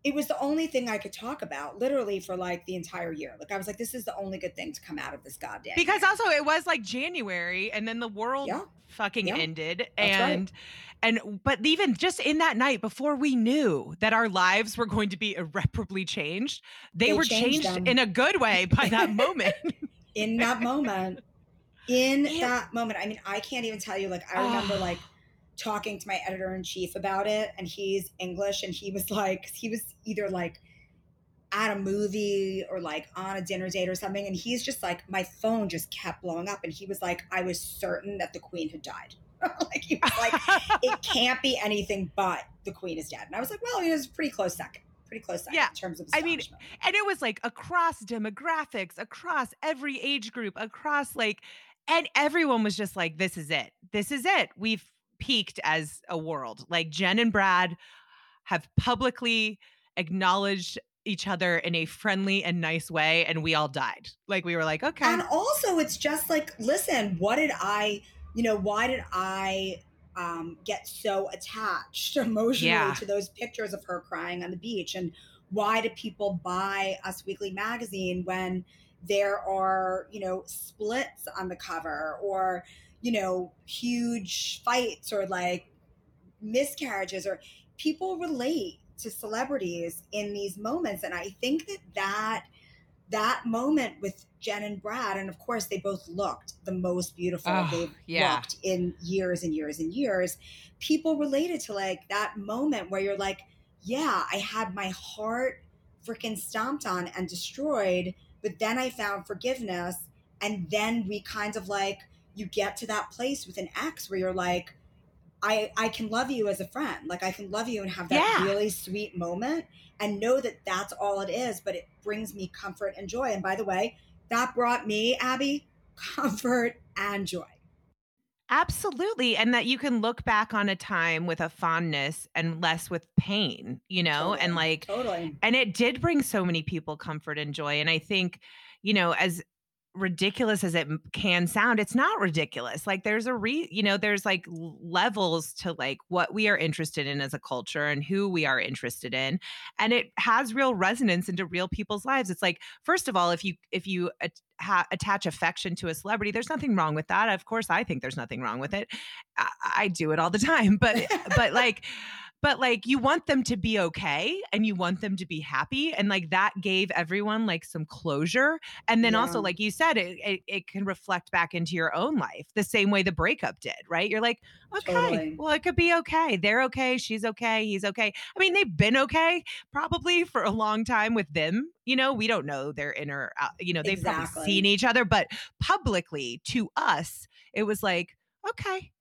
it was the only thing I could talk about literally for like the entire year. Like I was like, this is the only good thing to come out of this goddamn. because year. also it was like January and then the world Yeah. Fucking Yeah. ended That's right. and and but even just in that night before we knew that our lives were going to be irreparably changed they, They were changed changed in a good way by that moment in that moment in Yeah. that moment i mean i can't even tell you like i remember Ah. like talking to my editor in chief about it and he's english and he was like he was either like at a movie or like on a dinner date or something and he's just like my phone just kept blowing up and he was like i was certain that the queen had died. Like he was like it can't be anything but the queen is dead. And i was like well it was pretty close second pretty close second Yeah. in terms of I mean, and it was like across demographics across every age group across like and everyone was just like this is it. This is it. We've peaked as a world. Like jen and brad have publicly acknowledged each other in a friendly and nice way and we all died like we were like okay And also, it's just like, listen, what did I, you know, why did I um, get so attached emotionally Yeah. to those pictures of her crying on the beach? And why do people buy Us Weekly magazine when there are, you know, splits on the cover or, you know, huge fights or like miscarriages or people relate to celebrities in these moments and i think that that that moment with jen and brad and of course they both looked the most beautiful Oh, they've yeah. looked in years and years and years people related to like that moment where you're like yeah i had my heart freaking stomped on and destroyed but then i found forgiveness and then we kind of like you get to that place with an ex where you're like I I can love you as a friend. Like I can love you and have that Yeah. really sweet moment and know that that's all it is, but it brings me comfort and joy. And by the way, that brought me, Abby, comfort and joy. Absolutely. And that you can look back on a time with a fondness and less with pain, you know? Totally. And like, totally. and it did bring so many people comfort and joy. And I think, you know, as ridiculous as it can sound it's not ridiculous like there's a re you know there's like levels to like what we are interested in as a culture and who we are interested in and it has real resonance into real people's lives it's like first of all if you if you at- ha- attach affection to a celebrity there's nothing wrong with that of course i think there's nothing wrong with it i, I do it all the time but but like but like you want them to be okay and you want them to be happy and like that gave everyone like some closure and then also like you said it, it it can reflect back into your own life the same way the breakup did right? You're like okay Totally. well it could be okay. They're okay. She's okay. He's okay. I mean they've been okay probably for a long time with them you know? We don't know their inner uh, you know they've probably seen each other but publicly to us it was like okay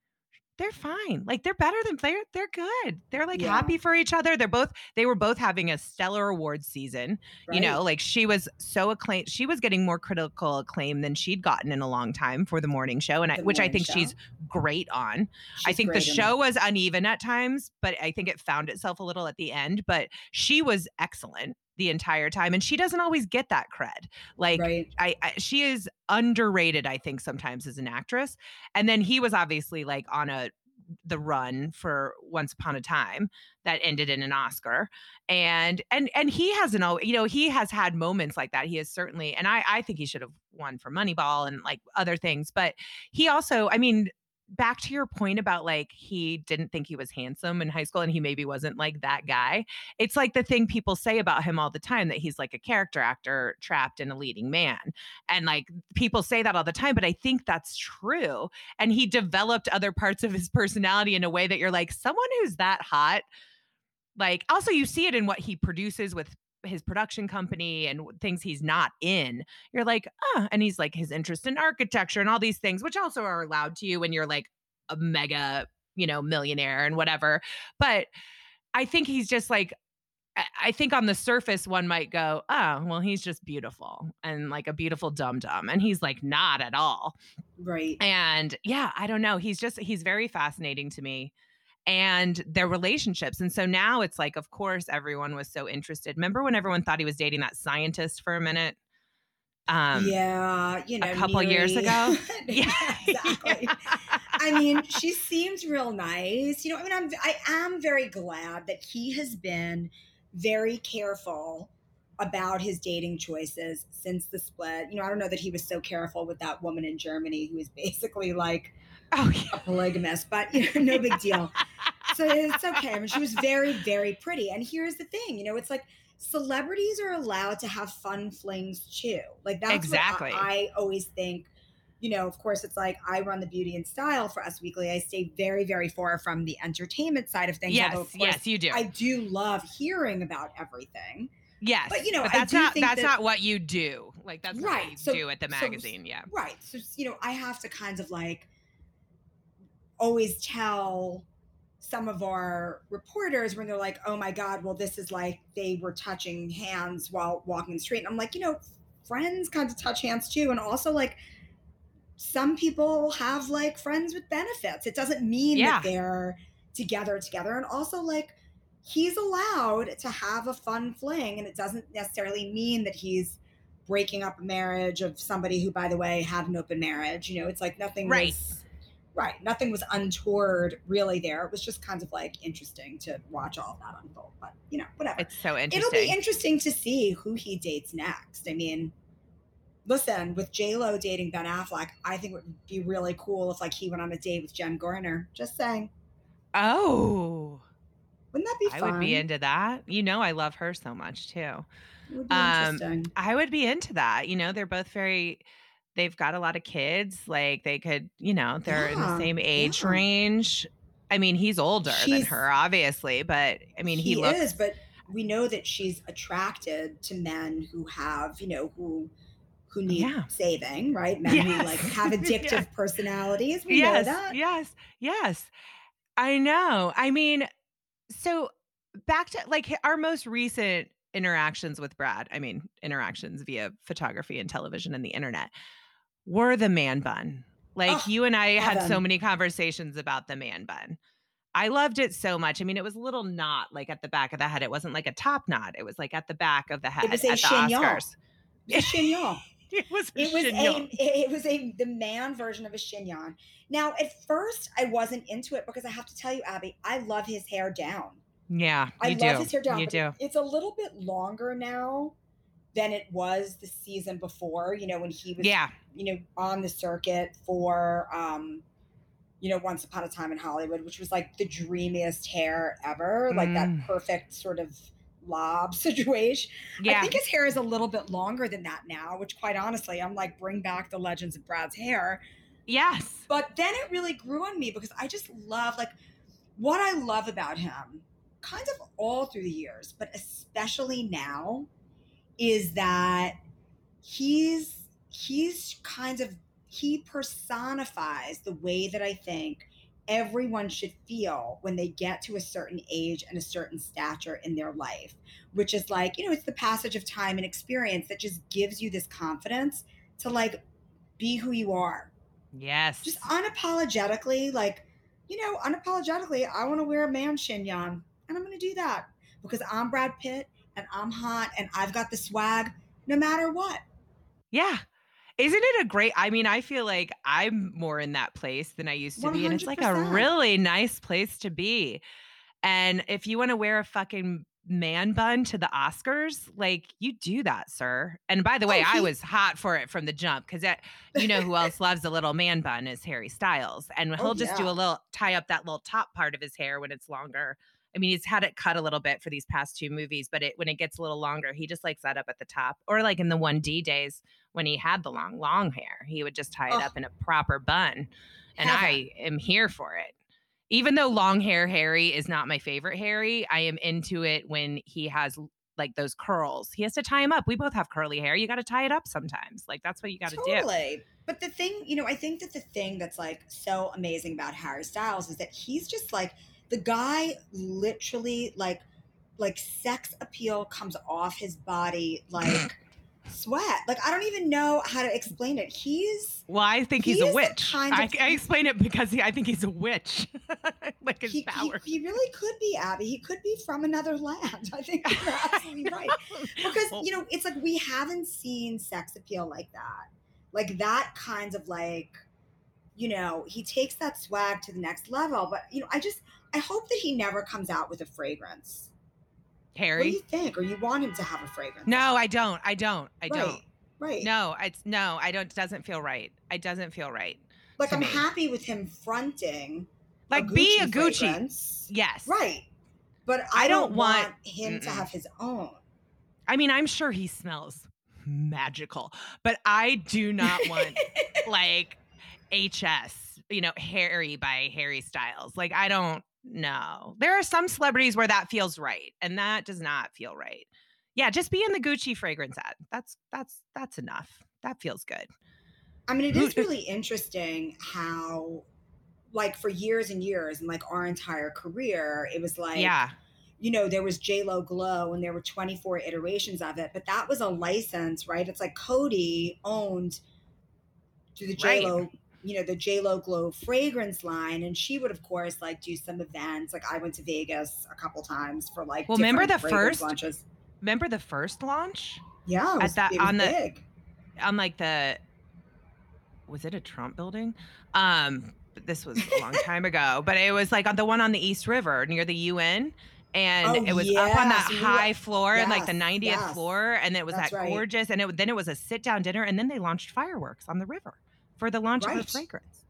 they're fine. Like they're better than they're they're good. They're like Yeah. happy for each other. They're both they were both having a stellar awards season. You know, like she was so acclaimed. She was getting more critical acclaim than she'd gotten in a long time for the morning show, and I, which I think show. she's great on. I think the show was uneven at times, but I think it found itself a little at the end. But she was excellent the entire time, and she doesn't always get that cred. Like right. I, I she is underrated i think sometimes as an actress and then he was obviously like on a the run for once upon a time that ended in an oscar and and and he hasn't al- you know he has had moments like that he has certainly and i i think he should have won for moneyball and like other things but he also i mean back to your point about like he didn't think he was handsome in high school and he maybe wasn't like that guy it's like the thing people say about him all the time that he's like a character actor trapped in a leading man and like people say that all the time but i think that's true and he developed other parts of his personality in a way that you're like someone who's that hot like also you see it in what he produces with his production company and things he's not in you're like ah and he's like his interest in architecture and all these things which also are allowed to you when you're like a mega you know millionaire and whatever but i think he's just like I- I think on the surface, one might go, oh, well, he's just beautiful and like a beautiful dum dum. And he's like, not at all. Right. And yeah, I don't know. He's just, he's very fascinating to me and their relationships. And so now it's like, of course, everyone was so interested. Remember when everyone thought he was dating that scientist for a minute? Um, yeah, you know, a couple years ago? yeah, exactly. I mean, she seems real nice. You know, I mean, I'm I am very glad that he has been very careful about his dating choices since the split. You know, I don't know that he was so careful with that woman in Germany who was basically like oh, yeah. a polygamist, but you know, no big deal. So it's okay. I mean, she was very, very pretty. And here's the thing, you know, it's like celebrities are allowed to have fun flings too. Like that's Exactly. what I, I always think. You know, of course, it's like I run the beauty and style for Us Weekly. I stay very, very far from the entertainment side of things. Yes, of yes, you do. I do love hearing about everything. yes. but, you know, I that's do not, think that's that- not what you do. Like, that's not what Right, you so- do at the so- magazine. yeah. Right. So, you know, I have to kind of like always tell some of our reporters when they're like, oh my God, well, this is like they were touching hands while walking the street. And I'm like, you know, friends kind of touch hands too. And also, like, some people have like friends with benefits. It doesn't mean Yeah. that they're together together. And also, like, he's allowed to have a fun fling, and it doesn't necessarily mean that he's breaking up a marriage of somebody who, by the way, had an open marriage. You know, it's like nothing Right. was right. Nothing was untoward really there. It was just kind of like interesting to watch all that unfold. But you know, whatever. It's so interesting. It'll be interesting to see who he dates next. I mean, listen, with J Lo dating Ben Affleck, I think it would be really cool if like he went on a date with Jen Garner. Just saying, oh, wouldn't that be fun? I fun? would be into that. You know, I love her so much too. It would be um, interesting. I would be into that. You know, they're both very they've got a lot of kids. Like they could, you know, they're in the same age yeah. range. I mean, he's older than her, obviously, but I mean, he, he looks is, but we know that she's attracted to men who have, you know, who who need Yeah. saving, right? Men who like have addictive Yeah. personalities. We yes, know that. yes, yes. I know. I mean, so back to like our most recent interactions with Brad. I mean, interactions via photography and television and the internet were the man bun. Like Oh, you and I had so many conversations about the man bun. I loved it so much. I mean, it was a little knot like at the back of the head. It wasn't like a top knot. It was like at the back of the head It was a chignon. Oscars. It was a chignon. It was a It was chignon. a it was a the man version of a chignon. Now, at first, I wasn't into it because I have to tell you, Abby, I love his hair down. Yeah, I love do. his hair down. You do. It's a little bit longer now than it was the season before. You know, when he was Yeah. you know on the circuit for um you know once upon a time in hollywood which was like the dreamiest hair ever like Mm. that perfect sort of lob situation i think his hair is a little bit longer than that now which quite honestly i'm like bring back the legends of brad's hair Yes. but then it really grew on me because i just love like what i love about him kind of all through the years but especially now is that he's he's kind of he personifies the way that i think everyone should feel when they get to a certain age and a certain stature in their life which is like you know it's the passage of time and experience that just gives you this confidence to like be who you are Yes. just unapologetically, like, you know, unapologetically, I want to wear a man chignon, and I'm going to do that because I'm Brad Pitt and I'm hot and I've got the swag no matter what. Yeah. Isn't it a great? I mean, I feel like I'm more in that place than I used to be. And it's like a really nice place to be. And if you want to wear a fucking man bun to the Oscars, like you do that, sir. And by the way, Oh, I was hot for it from the jump because you know who else loves a little man bun is Harry Styles. And oh, he'll Oh, just do a little tie up that little top part of his hair when it's longer. I mean, he's had it cut a little bit for these past two movies, but it when it gets a little longer, he just likes that up at the top. Or like in the 1D days when he had the long, long hair, he would just tie it Oh. up in a proper bun. And Heaven. I am here for it. Even though long hair Harry is not my favorite Harry, I am into it when he has like those curls. He has to tie him up. We both have curly hair. You got to tie it up sometimes. Like that's what you got to do. But the thing, you know, I think that the thing that's like so amazing about Harry Styles is that he's just like the guy literally like like sex appeal comes off his body like sweat. Like I don't even know how to explain it. He's Well, I think He he's a witch. kind I, of- I explain it because he, I think he's a witch. like his he, he, power. he really could be Abby. He could be from another land. I think you're absolutely right. Because you know, it's like we haven't seen sex appeal like that. Like that kind of like, you know, he takes that swag to the next level. But you know, I just I hope that he never comes out with a fragrance. Harry, what do you think? Or you want him to have a fragrance? No, I don't. I don't. I right, don't. Right. No, it's no. I don't. It doesn't feel right. It doesn't feel right. like I'm me. happy with him fronting. Like be a Gucci. fragrance. Yes. Right. But I, I don't, don't want, want- him to Mm-mm. have his own. I mean, I'm sure he smells magical, but I do not want like HS, you know, Harry by Harry Styles. Like, I don't know. There are some celebrities where that feels right, and that does not feel right. Yeah, just be in the Gucci fragrance ad. That's that's that's enough. That feels good. I mean, it is really interesting how, like, for years and years, and like our entire career, it was like, yeah. you know, there was J Lo Glow, and there were 24 iterations of it, but that was a license, right? It's like Coty owned to the J Lo, you know, the J Lo Glow fragrance line, and she would, of course, like do some events. Like, I went to Vegas a couple times for like, Well, remember the first- launches. Remember the first launch Yeah, it at that- it was on the- big. on like the was it a Trump building? Um, this was a long time ago, but it was like on the one on the East River near the UN. And Oh, it was up on that yes, high floor, and like the 90th yes. floor, and it was That's that right. gorgeous. And it, then it was a sit down dinner, and then they launched fireworks on the river for the launch of the fragrance.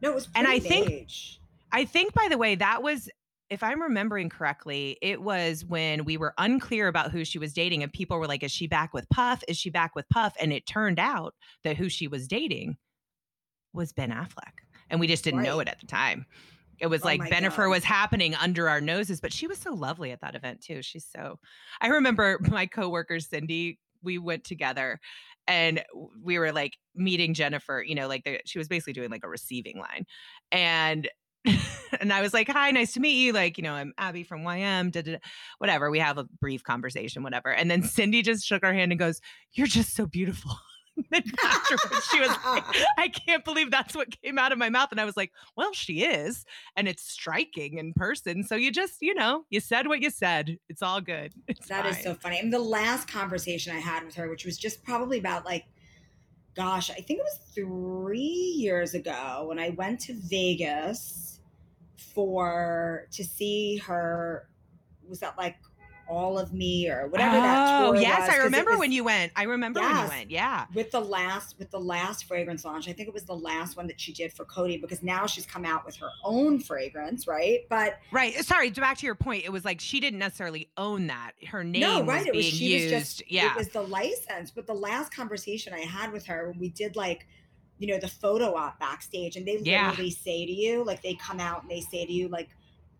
No, it was and I think- beige. I think, by the way, that was, if I'm remembering correctly, it was when we were unclear about who she was dating, and people were like, "Is she back with Puff? Is she back with Puff?" And it turned out that who she was dating was Ben Affleck, and we just didn't know it at the time. It was Oh like Bennifer God. was happening under our noses, but she was so lovely at that event too. She's so. I remember my coworker Cindy. We went together, and we were like meeting Jennifer. You know, like the, she was basically doing like a receiving line, and and I was like, "Hi, nice to meet you." Like, you know, I'm Abby from YM. Da, da, da. Whatever. We have a brief conversation, whatever. And then Cindy just shook her hand and goes, "You're just so beautiful." afterwards, she was like, I can't believe that's what came out of my mouth. And I was like, well, she is. And it's striking in person. So you just, you know, you said what you said. It's all good. It's That is so funny. And the last conversation I had with her, which was just probably about like, gosh, I think it was three years ago when I went to Vegas for to see her. Was that like all of me or whatever that Oh, tour yes. was, I remember was when you went. I remember when you went. Yeah. with the last with the last fragrance launch. I think it was the last one that she did for Coty because now she's come out with her own fragrance, right? But Right. Uh, sorry. Back to your point. It was like she didn't necessarily own that. Her name no, right? was it was she used. was just yeah. it was the license. But the last conversation I had with her, when we did like, you know, the photo op backstage, and they Yeah. literally say to you, like, they come out and they say to you, like,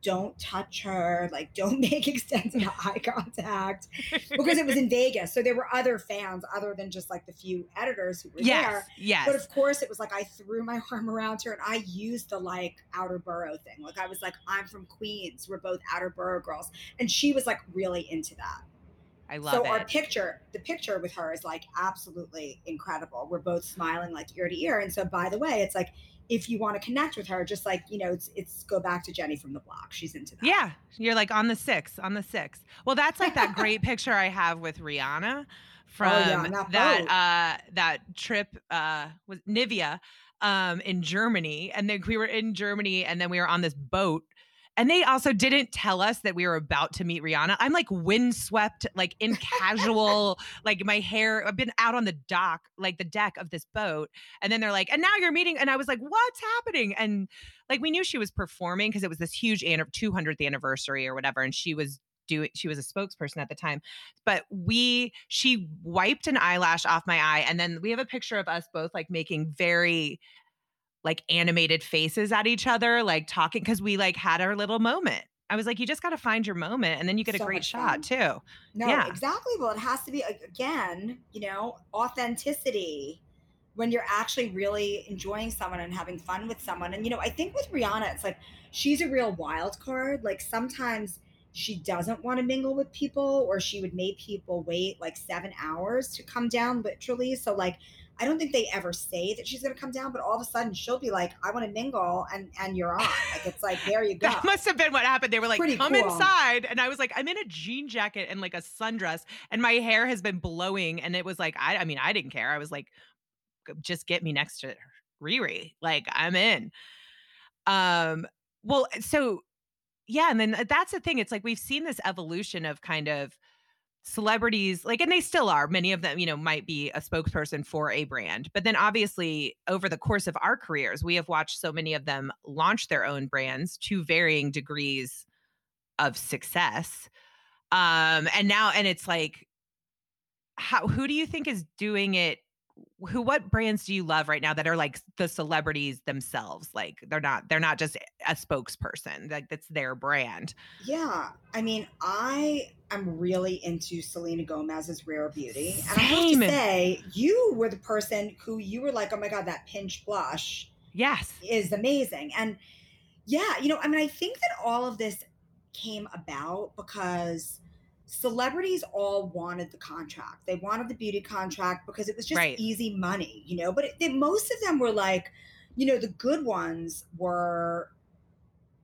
don't touch her, like, don't make extensive eye contact, because it was in Vegas, so there were other fans other than just like the few editors who were there. yes. Yes. But of course, it was like I threw my arm around her and I used the like outer borough thing. Like I was like, I'm from Queens. We're both outer borough girls. And she was like really into that. I love so it. our picture, the picture with her is like absolutely incredible. We're both smiling like ear to ear. And so by the way, it's like if you want to connect with her, just like, you know, it's it's go back to Jenny from the block. She's into that. Yeah, you're like on the six, on the six. Well, that's like that great picture I have with Rihanna from Oh, yeah, that that uh that trip uh was Nivea um in Germany. And then we were in Germany and then we were on this boat. And they also didn't tell us that we were about to meet Rihanna. I'm like windswept, like in casual, like my hair. I've been out on the dock, like the deck of this boat. And then they're like, and now you're meeting. And I was like, what's happening? And like we knew she was performing because it was this huge 200th anniversary or whatever and she was doing she was a spokesperson at the time but we she wiped an eyelash off my eye and then we have a picture of us both like making very like animated faces at each other like talking because we like had our little moment i was like you just got to find your moment and then you get a great shot too No, Yeah. exactly. Well, it has to be again, you know, authenticity when you're actually really enjoying someone and having fun with someone. And you know, I think with Rihanna, it's like she's a real wild card. Like sometimes she doesn't want to mingle with people, or she would make people wait like seven hours to come down, literally. So like. I don't think they ever say that she's going to come down, but all of a sudden she'll be like, "I want to mingle," and and you're on. Like it's like there you go. that must have been what happened. They were like Pretty come cool. inside. And i was like i'm in a jean jacket and like a sundress and my hair has been blowing. And it was like i i mean i didn't care. I was like just get me next to riri. Like i'm in. Um well so yeah and then uh, that's the thing. It's like we've seen this evolution of kind of celebrities like and they still are many of them you know might be a spokesperson for a brand but then obviously over the course of our careers we have watched so many of them launch their own brands to varying degrees of success um and now and it's like how who do you think is doing it who what brands do you love right now that are like the celebrities themselves? Like they're not they're not just a spokesperson like that's their brand. Yeah, I mean, I am really into Selena Gomez's Rare Beauty, and I have to say, you were the person who you were like, "Oh my god, that pinch blush yes. is amazing," and yeah, you know, I mean, I think that all of this came about because celebrities all wanted the contract. They wanted the beauty contract because it was just Right. easy money, you know. But it, they, most of them were like, you know, the good ones were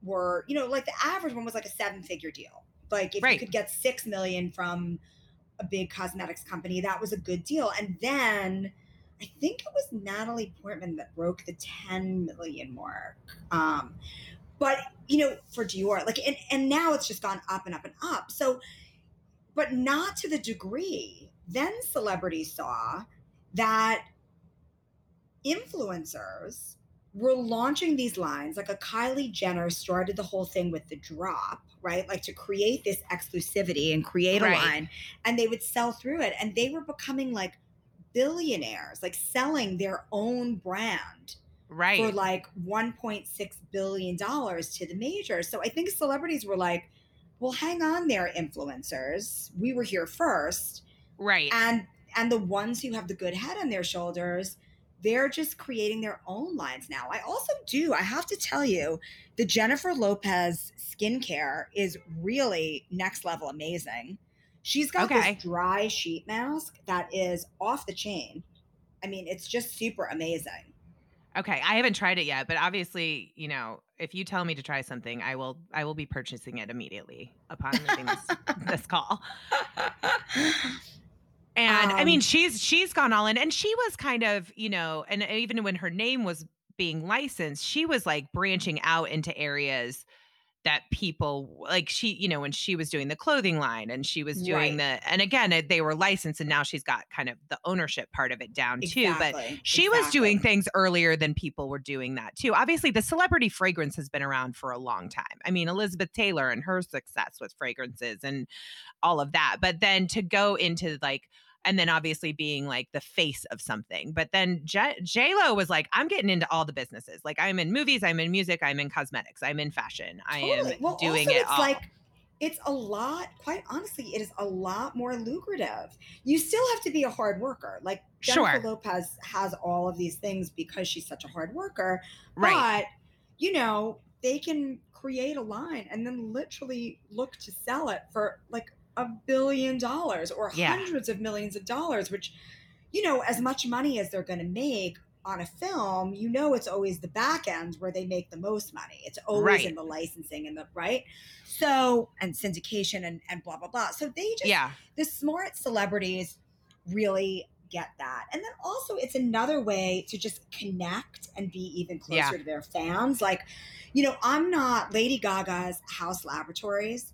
were, you know, like the average one was like a seven figure deal. Like if Right. you could get six million from a big cosmetics company, that was a good deal. And then I think it was Natalie Portman that broke the 10 million mark. Um, but you know, for Dior, like and, and now it's just gone up and up and up. So, but not to the degree. Then celebrities saw that influencers were launching these lines like a Kylie Jenner started the whole thing with the drop, right? Like to create this exclusivity and create a Right. line and they would sell through it and they were becoming like billionaires, like selling their own brand right for like 1.6 billion dollars to the majors. So I think celebrities were like, "Well, hang on there, influencers. We were here first right and and the ones who have the good head on their shoulders they're just creating their own lines now i also do i have to tell you the jennifer lopez skincare is really next level amazing she's got Okay. this dry sheet mask that is off the chain I mean, it's just super amazing. Okay, I haven't tried it yet, but obviously, you know, if you tell me to try something, I will I will be purchasing it immediately upon leaving this, this call. And um, I mean, um she's she's gone all in and she was kind of, you know, and even when her name was being licensed, she was like branching out into areas that people like she you know when she was doing the clothing line and she was doing right. the and again they were licensed and now she's got kind of the ownership part of it down too but she exactly. was doing things earlier than people were doing that too obviously the celebrity fragrance has been around for a long time i mean elizabeth taylor and her success with fragrances and all of that but then to go into like and then obviously being like the face of something. But then J Lo was like, I'm getting into all the businesses. Like I'm in movies, I'm in music, I'm in cosmetics, I'm in fashion. Totally. I am well, doing also, it it's all. Like- it's a lot quite honestly it is a lot more lucrative you still have to be a hard worker like jennifer sure. lopez has all of these things because she's such a hard worker right. but you know they can create a line and then literally look to sell it for like a billion dollars or yeah. hundreds of millions of dollars, which, you know, as much money as they're going to make on a film, you know, it's always the back end where they make the most money. It's always right. in the licensing and the right. So, and syndication and, and blah, blah, blah. So they just, yeah, the smart celebrities really get that. And then also, it's another way to just connect and be even closer yeah. to their fans. Like, you know, I'm not Lady Gaga's Haus Laboratories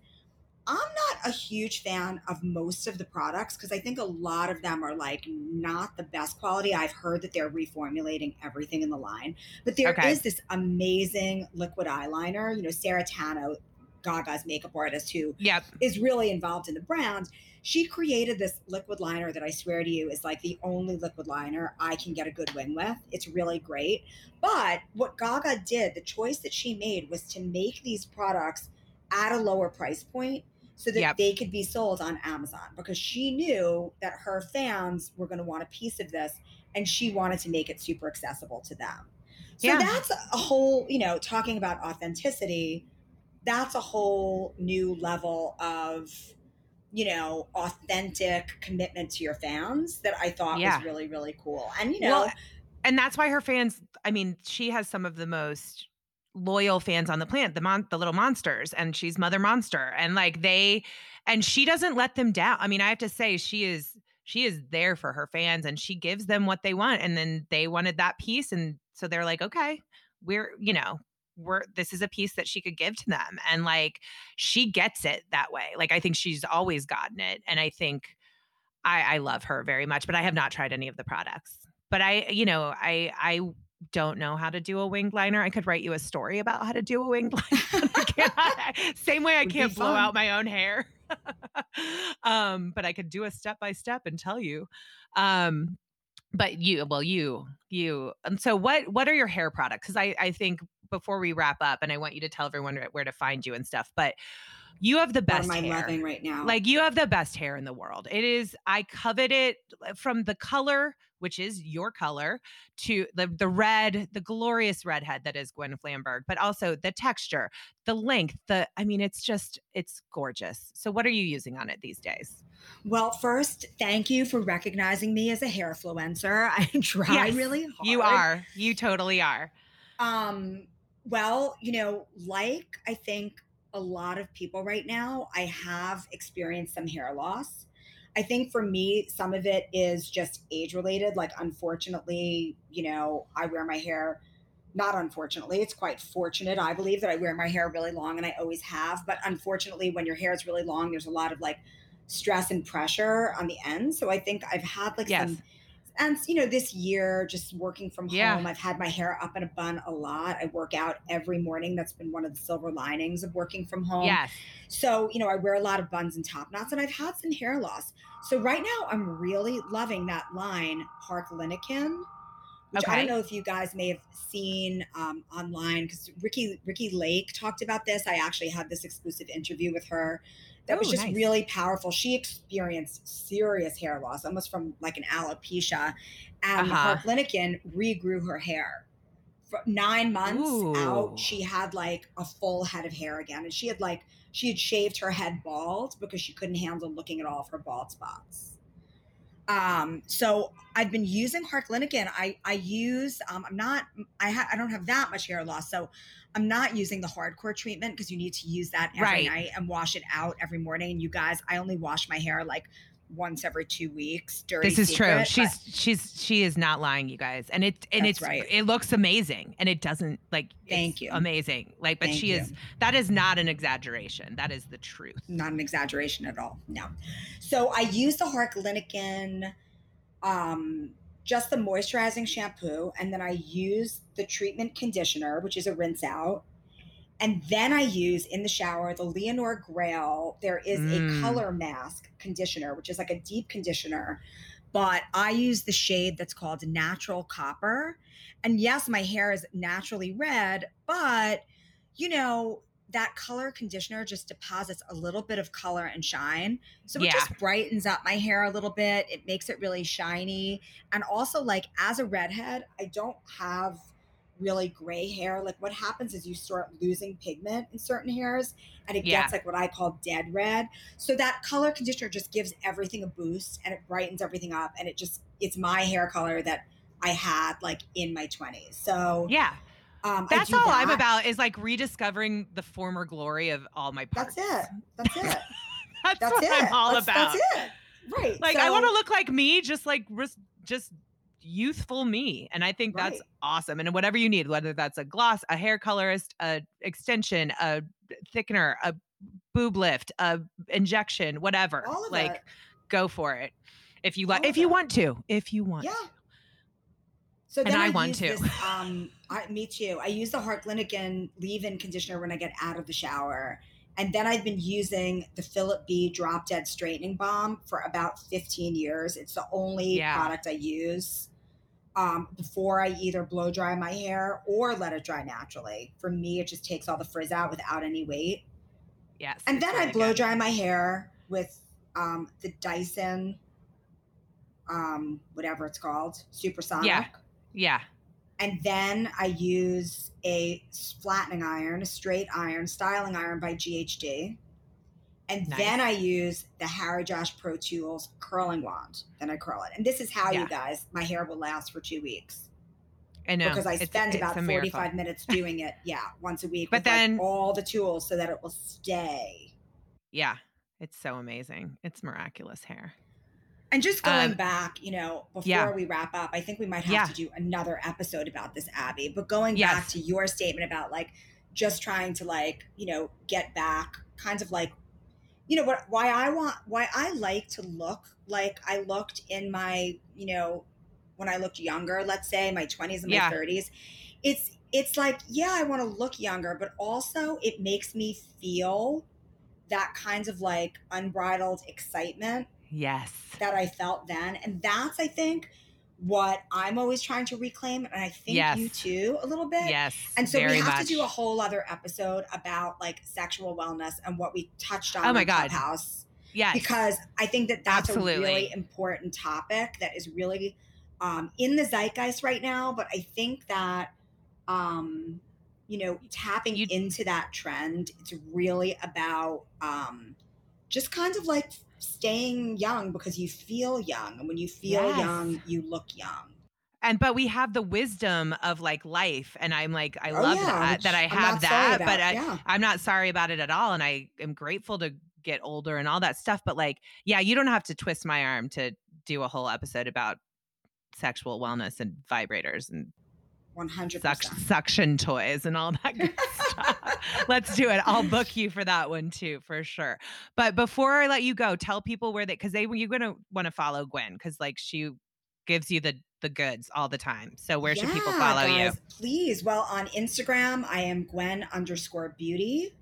I'm not a huge fan of most of the products because I think a lot of them are like not the best quality. I've heard that they're reformulating everything in the line, but there okay. is this amazing liquid eyeliner. You know, Sarah Tanno, Gaga's makeup artist, who yep. is really involved in the brand. She created this liquid liner that I swear to you is like the only liquid liner I can get a good wing with. It's really great. But what Gaga did, the choice that she made was to make these products at a lower price point so that yep. they could be sold on Amazon because she knew that her fans were going to want a piece of this and she wanted to make it super accessible to them. So yeah. that's a whole, you know, talking about authenticity, that's a whole new level of, you know, authentic commitment to your fans that I thought yeah. was really, really cool. And, you know, well, and that's why her fans, I mean, she has some of the most loyal fans on the planet, the mon- the little monsters, and she's Mother Monster, and like they, and she doesn't let them down. I mean, I have to say, she is she is there for her fans, and she gives them what they want, and then they wanted that piece, and so they're like, okay, we're you know we're this is a piece that she could give to them, and like she gets it that way. Like I think she's always gotten it, and I think. I, I love her very much, but I have not tried any of the products but I, you know, I I don't know how to do a winged liner. I could write you a story about how to do a winged liner. Same way I can't blow out my own hair. um, but I could do a step by step and tell you. Um, but you, well, you, you, and so what? What are your hair products? Because I, I think before we wrap up, and I want you to tell everyone where to find you and stuff, but you have the best what am I hair. loving right now? Like you have the best hair in the world. It is. I covet it uh, from the color, which is your color, to the the red, the glorious redhead that is Gwen Flamberg, but also the texture, the length. The I mean, it's just it's gorgeous. So, what are you using on it these days? Well, first, thank you for recognizing me as a hair influencer. I try yes, really hard. You are. You totally are. Um. Well, you know, like I think a lot of people right now, I have experienced some hair loss. I think for me, some of it is just age related. Like, unfortunately, you know, I wear my hair, not unfortunately, it's quite fortunate, I believe, that I wear my hair really long and I always have. But unfortunately, when your hair is really long, there's a lot of like stress and pressure on the end. So I think I've had like yes. some and you know this year just working from home i've had my hair up in a bun a lot. I work out every morning. That's been one of the silver linings of working from home. Yes. So you know i wear a lot of buns and top knots and i've had some hair loss. So right now i'm really loving that line Harklinikken which okay. I don't know if you guys may have seen um, online because Ricky Ricki Lake talked about this. I actually had this exclusive interview with her that Ooh, was just nice. really powerful. She experienced serious hair loss, almost from like an alopecia, and uh-huh. Linikin regrew her hair. For nine months Ooh. out, she had like a full head of hair again, and she had like she had shaved her head bald because she couldn't handle looking at all of her bald spots. Um, so I've been using Harklinikken. I I use um, I'm not I ha- I don't have that much hair loss, so I'm not using the hardcore treatment because you need to use that every Right. night and wash it out every morning. And you guys, I only wash my hair like once every two weeks. Dirty This is true. She's She's she is not lying, you guys, and it and it's right. it looks amazing, and it doesn't like. Thank it's you. Amazing, like, but Thank she you. is that is not an exaggeration. That is the truth. not an exaggeration at all. No. So I use the Harklinikken, um, just the moisturizing shampoo, and then I use the treatment conditioner, which is a rinse out. And then I use in the shower the Leonor Greyl. There is Mm. a color mask conditioner, which is like a deep conditioner, but I use the shade that's called Natural Copper. And yes, my hair is naturally red, but you know, that color conditioner just deposits a little bit of color and shine. So it Yeah. just brightens up my hair a little bit. It makes it really shiny. And also, like, as a redhead, I don't have really gray hair. Like, what happens is you start losing pigment in certain hairs and it Yeah. gets like what I call dead red. So that color conditioner just gives everything a boost and it brightens everything up. And it just, it's my hair color that I had like in my 20s. So, Yeah, um, that's all I'm about is like rediscovering the former glory of all my parts. That's it. That's it. That's, That's what it. I'm all that's, about. That's it. Right. Like I want to look like me, just like just youthful me, and I think that's Right. awesome. And whatever you need, whether that's a gloss, a hair colorist, a extension, a thickener, a boob lift, a injection, whatever, All of like it. go for it. If you like, if you it. want to, if you want. Yeah. So And I I, want to. This, um, I, me too. I use the Harklinikken leave-in conditioner when I get out of the shower, and then I've been using the Philip B Drop Dead Straightening Balm for about 15 years. It's the only Yeah. product I use um, before I either blow dry my hair or let it dry naturally. For me, it just takes all the frizz out without any weight. Yes. And then I blow good. dry my hair with um, the Dyson, um, whatever it's called, supersonic. Yeah. Yeah. And then I use a flattening iron, a straight iron, styling iron by GHD. And Nice. then I use the Harry Josh Pro Tools curling wand. Then I curl it. And this is how, Yeah. you guys, my hair will last for two weeks. I know because I it's- spend it's about a miracle. 45 minutes doing it, yeah, once a week. But with, like, then- all the tools so that it will stay. Yeah. It's so amazing. It's miraculous hair. And just going Um, back, you know, before yeah. we wrap up, I think we might have Yeah. to do another episode about this, Abby. But going back to your statement about like just trying to like, you know, get back, kind of like, you know, what why I want why I like to look like I looked in my, you know, when I looked younger, let's say my 20s and my Yeah. 30s. It's it's like, yeah, I want to look younger, but also it makes me feel that kind of like unbridled excitement Yes. that I felt then. And that's, I think, what I'm always trying to reclaim. And I think Yes. you too, a little bit. Yes. And so we have much. to do a whole other episode about like sexual wellness and what we touched on Oh my in God. Clubhouse. Yes. Because I think that that's Absolutely. a really important topic that is really um, in the zeitgeist right now. But I think that, um, you know, tapping You- into that trend, it's really about um, just kind of like staying young because you feel young. And when you feel Yes. young, you look young. and but we have the wisdom of like life and i'm like i Oh, love yeah, that that i have that but I, yeah. i'm not sorry about it at all and i am grateful to get older and all that stuff but like yeah you don't have to twist my arm to do a whole episode about sexual wellness and vibrators and 100%. suction, suction toys and all that good stuff. Let's do it. I'll book you for that one too, for sure. But before I let you go, tell people where they because they you're gonna want to follow Gwen because like she gives you the the goods all the time. So where should people follow guys, Please. Well, on Instagram, I am Gwen underscore beauty.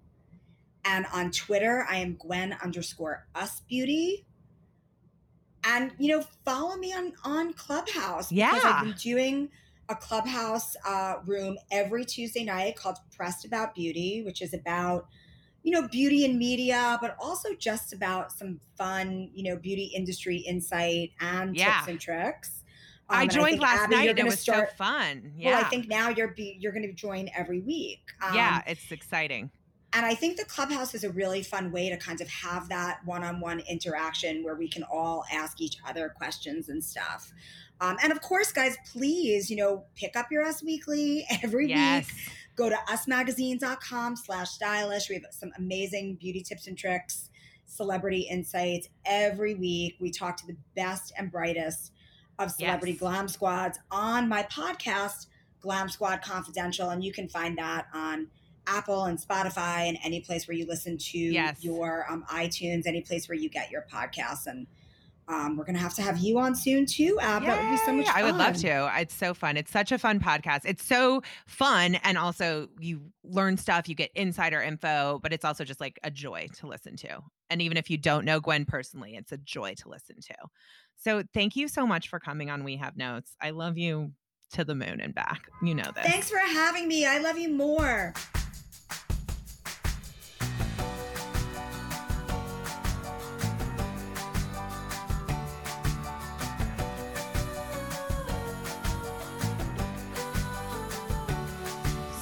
And on Twitter, I am Gwen underscore us beauty. And, you know, follow me on, on Clubhouse. Yeah. I've been doing a Clubhouse uh, room every Tuesday night called Pressed About Beauty, which is about, you know, beauty and media, but also just about some fun, you know, beauty industry insight and Yeah. tips and tricks. Um, I joined think, last Abby, night it was start, so fun. Yeah. well, I think now you're be, you're going to join every week. Um, yeah, it's exciting. And I think the clubhouse is a really fun way to kind of have that one on one interaction where we can all ask each other questions and stuff. Um, and of course, guys, please, you know, pick up your Us Weekly every yes. week. Go to usmagazine.com slash stylish. We have some amazing beauty tips and tricks, celebrity insights every week. We talk to the best and brightest of celebrity yes. glam squads on my podcast, Glam Squad Confidential. And you can find that on Apple and Spotify and any place where you listen to yes. your um, iTunes, any place where you get your podcasts. And um, we're gonna have to have you on soon too, Ab. Yay! That would be so much fun. I would love to. It's so fun. It's such a fun podcast. It's so fun, and also you learn stuff. You get insider info, but it's also just like a joy to listen to. And even if you don't know Gwen personally, it's a joy to listen to. So thank you so much for coming on We Have Notes. I love you to the moon and back. You know this. Thanks for having me. I love you more.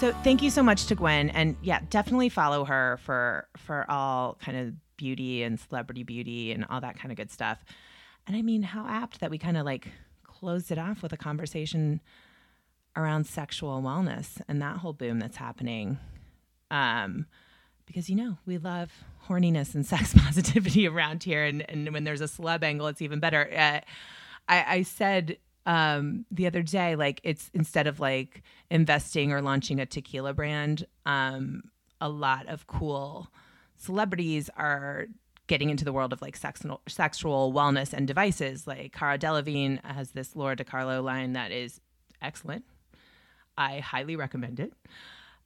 So thank you so much to Gwen, and yeah, definitely follow her for for all kind of beauty and celebrity beauty and all that kind of good stuff. And I mean, how apt that we kind of like closed it off with a conversation around sexual wellness and that whole boom that's happening. Um, because you know we love horniness and sex positivity around here, and and when there's a celeb angle, it's even better. Uh, I, I said um, the other day, like it's instead of like investing or launching a tequila brand, um, a lot of cool celebrities are getting into the world of like sex, sexual wellness and devices. Like Cara Delevingne has this Lora DiCarlo line that is excellent. I highly recommend it.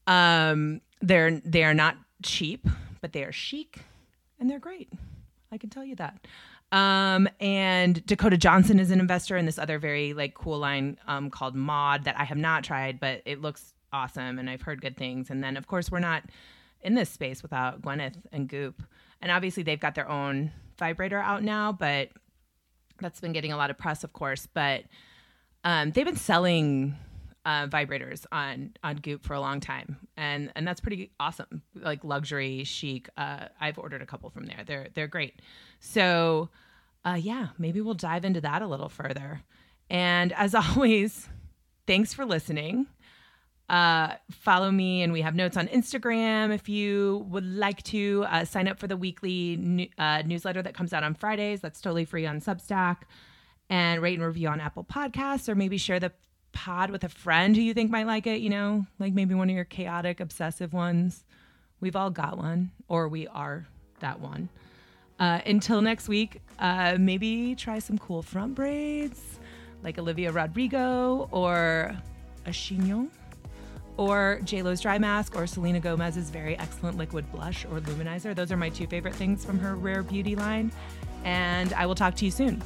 Um, they're they are not cheap, but they are chic and they're great. I can tell you that. Um, and Dakota Johnson is an investor in this other very like cool line um, called Maude that I have not tried, but it looks awesome and I've heard good things. And then of course we're not in this space without Gwyneth and Goop. And obviously they've got their own vibrator out now, but that's been getting a lot of press, of course. But um, they've been selling uh, vibrators on on Goop for a long time, and and that's pretty awesome. Like luxury, chic. Uh, I've ordered a couple from there. They're they're great. So, uh, yeah, maybe we'll dive into that a little further. And as always, thanks for listening. Uh, follow me, and we have notes on Instagram if you would like to uh, sign up for the weekly new, uh, newsletter that comes out on Fridays. That's totally free on Substack. And rate and review on Apple Podcasts, or maybe share the pod with a friend who you think might like it, you know, like maybe one of your chaotic, obsessive ones. We've all got one, or we are that one. Uh, until next week, uh, maybe try some cool front braids like Olivia Rodrigo or a chignon or JLo's dry mask or Selena Gomez's very excellent liquid blush or luminizer. Those are my two favorite things from her rare beauty line. And I will talk to you soon.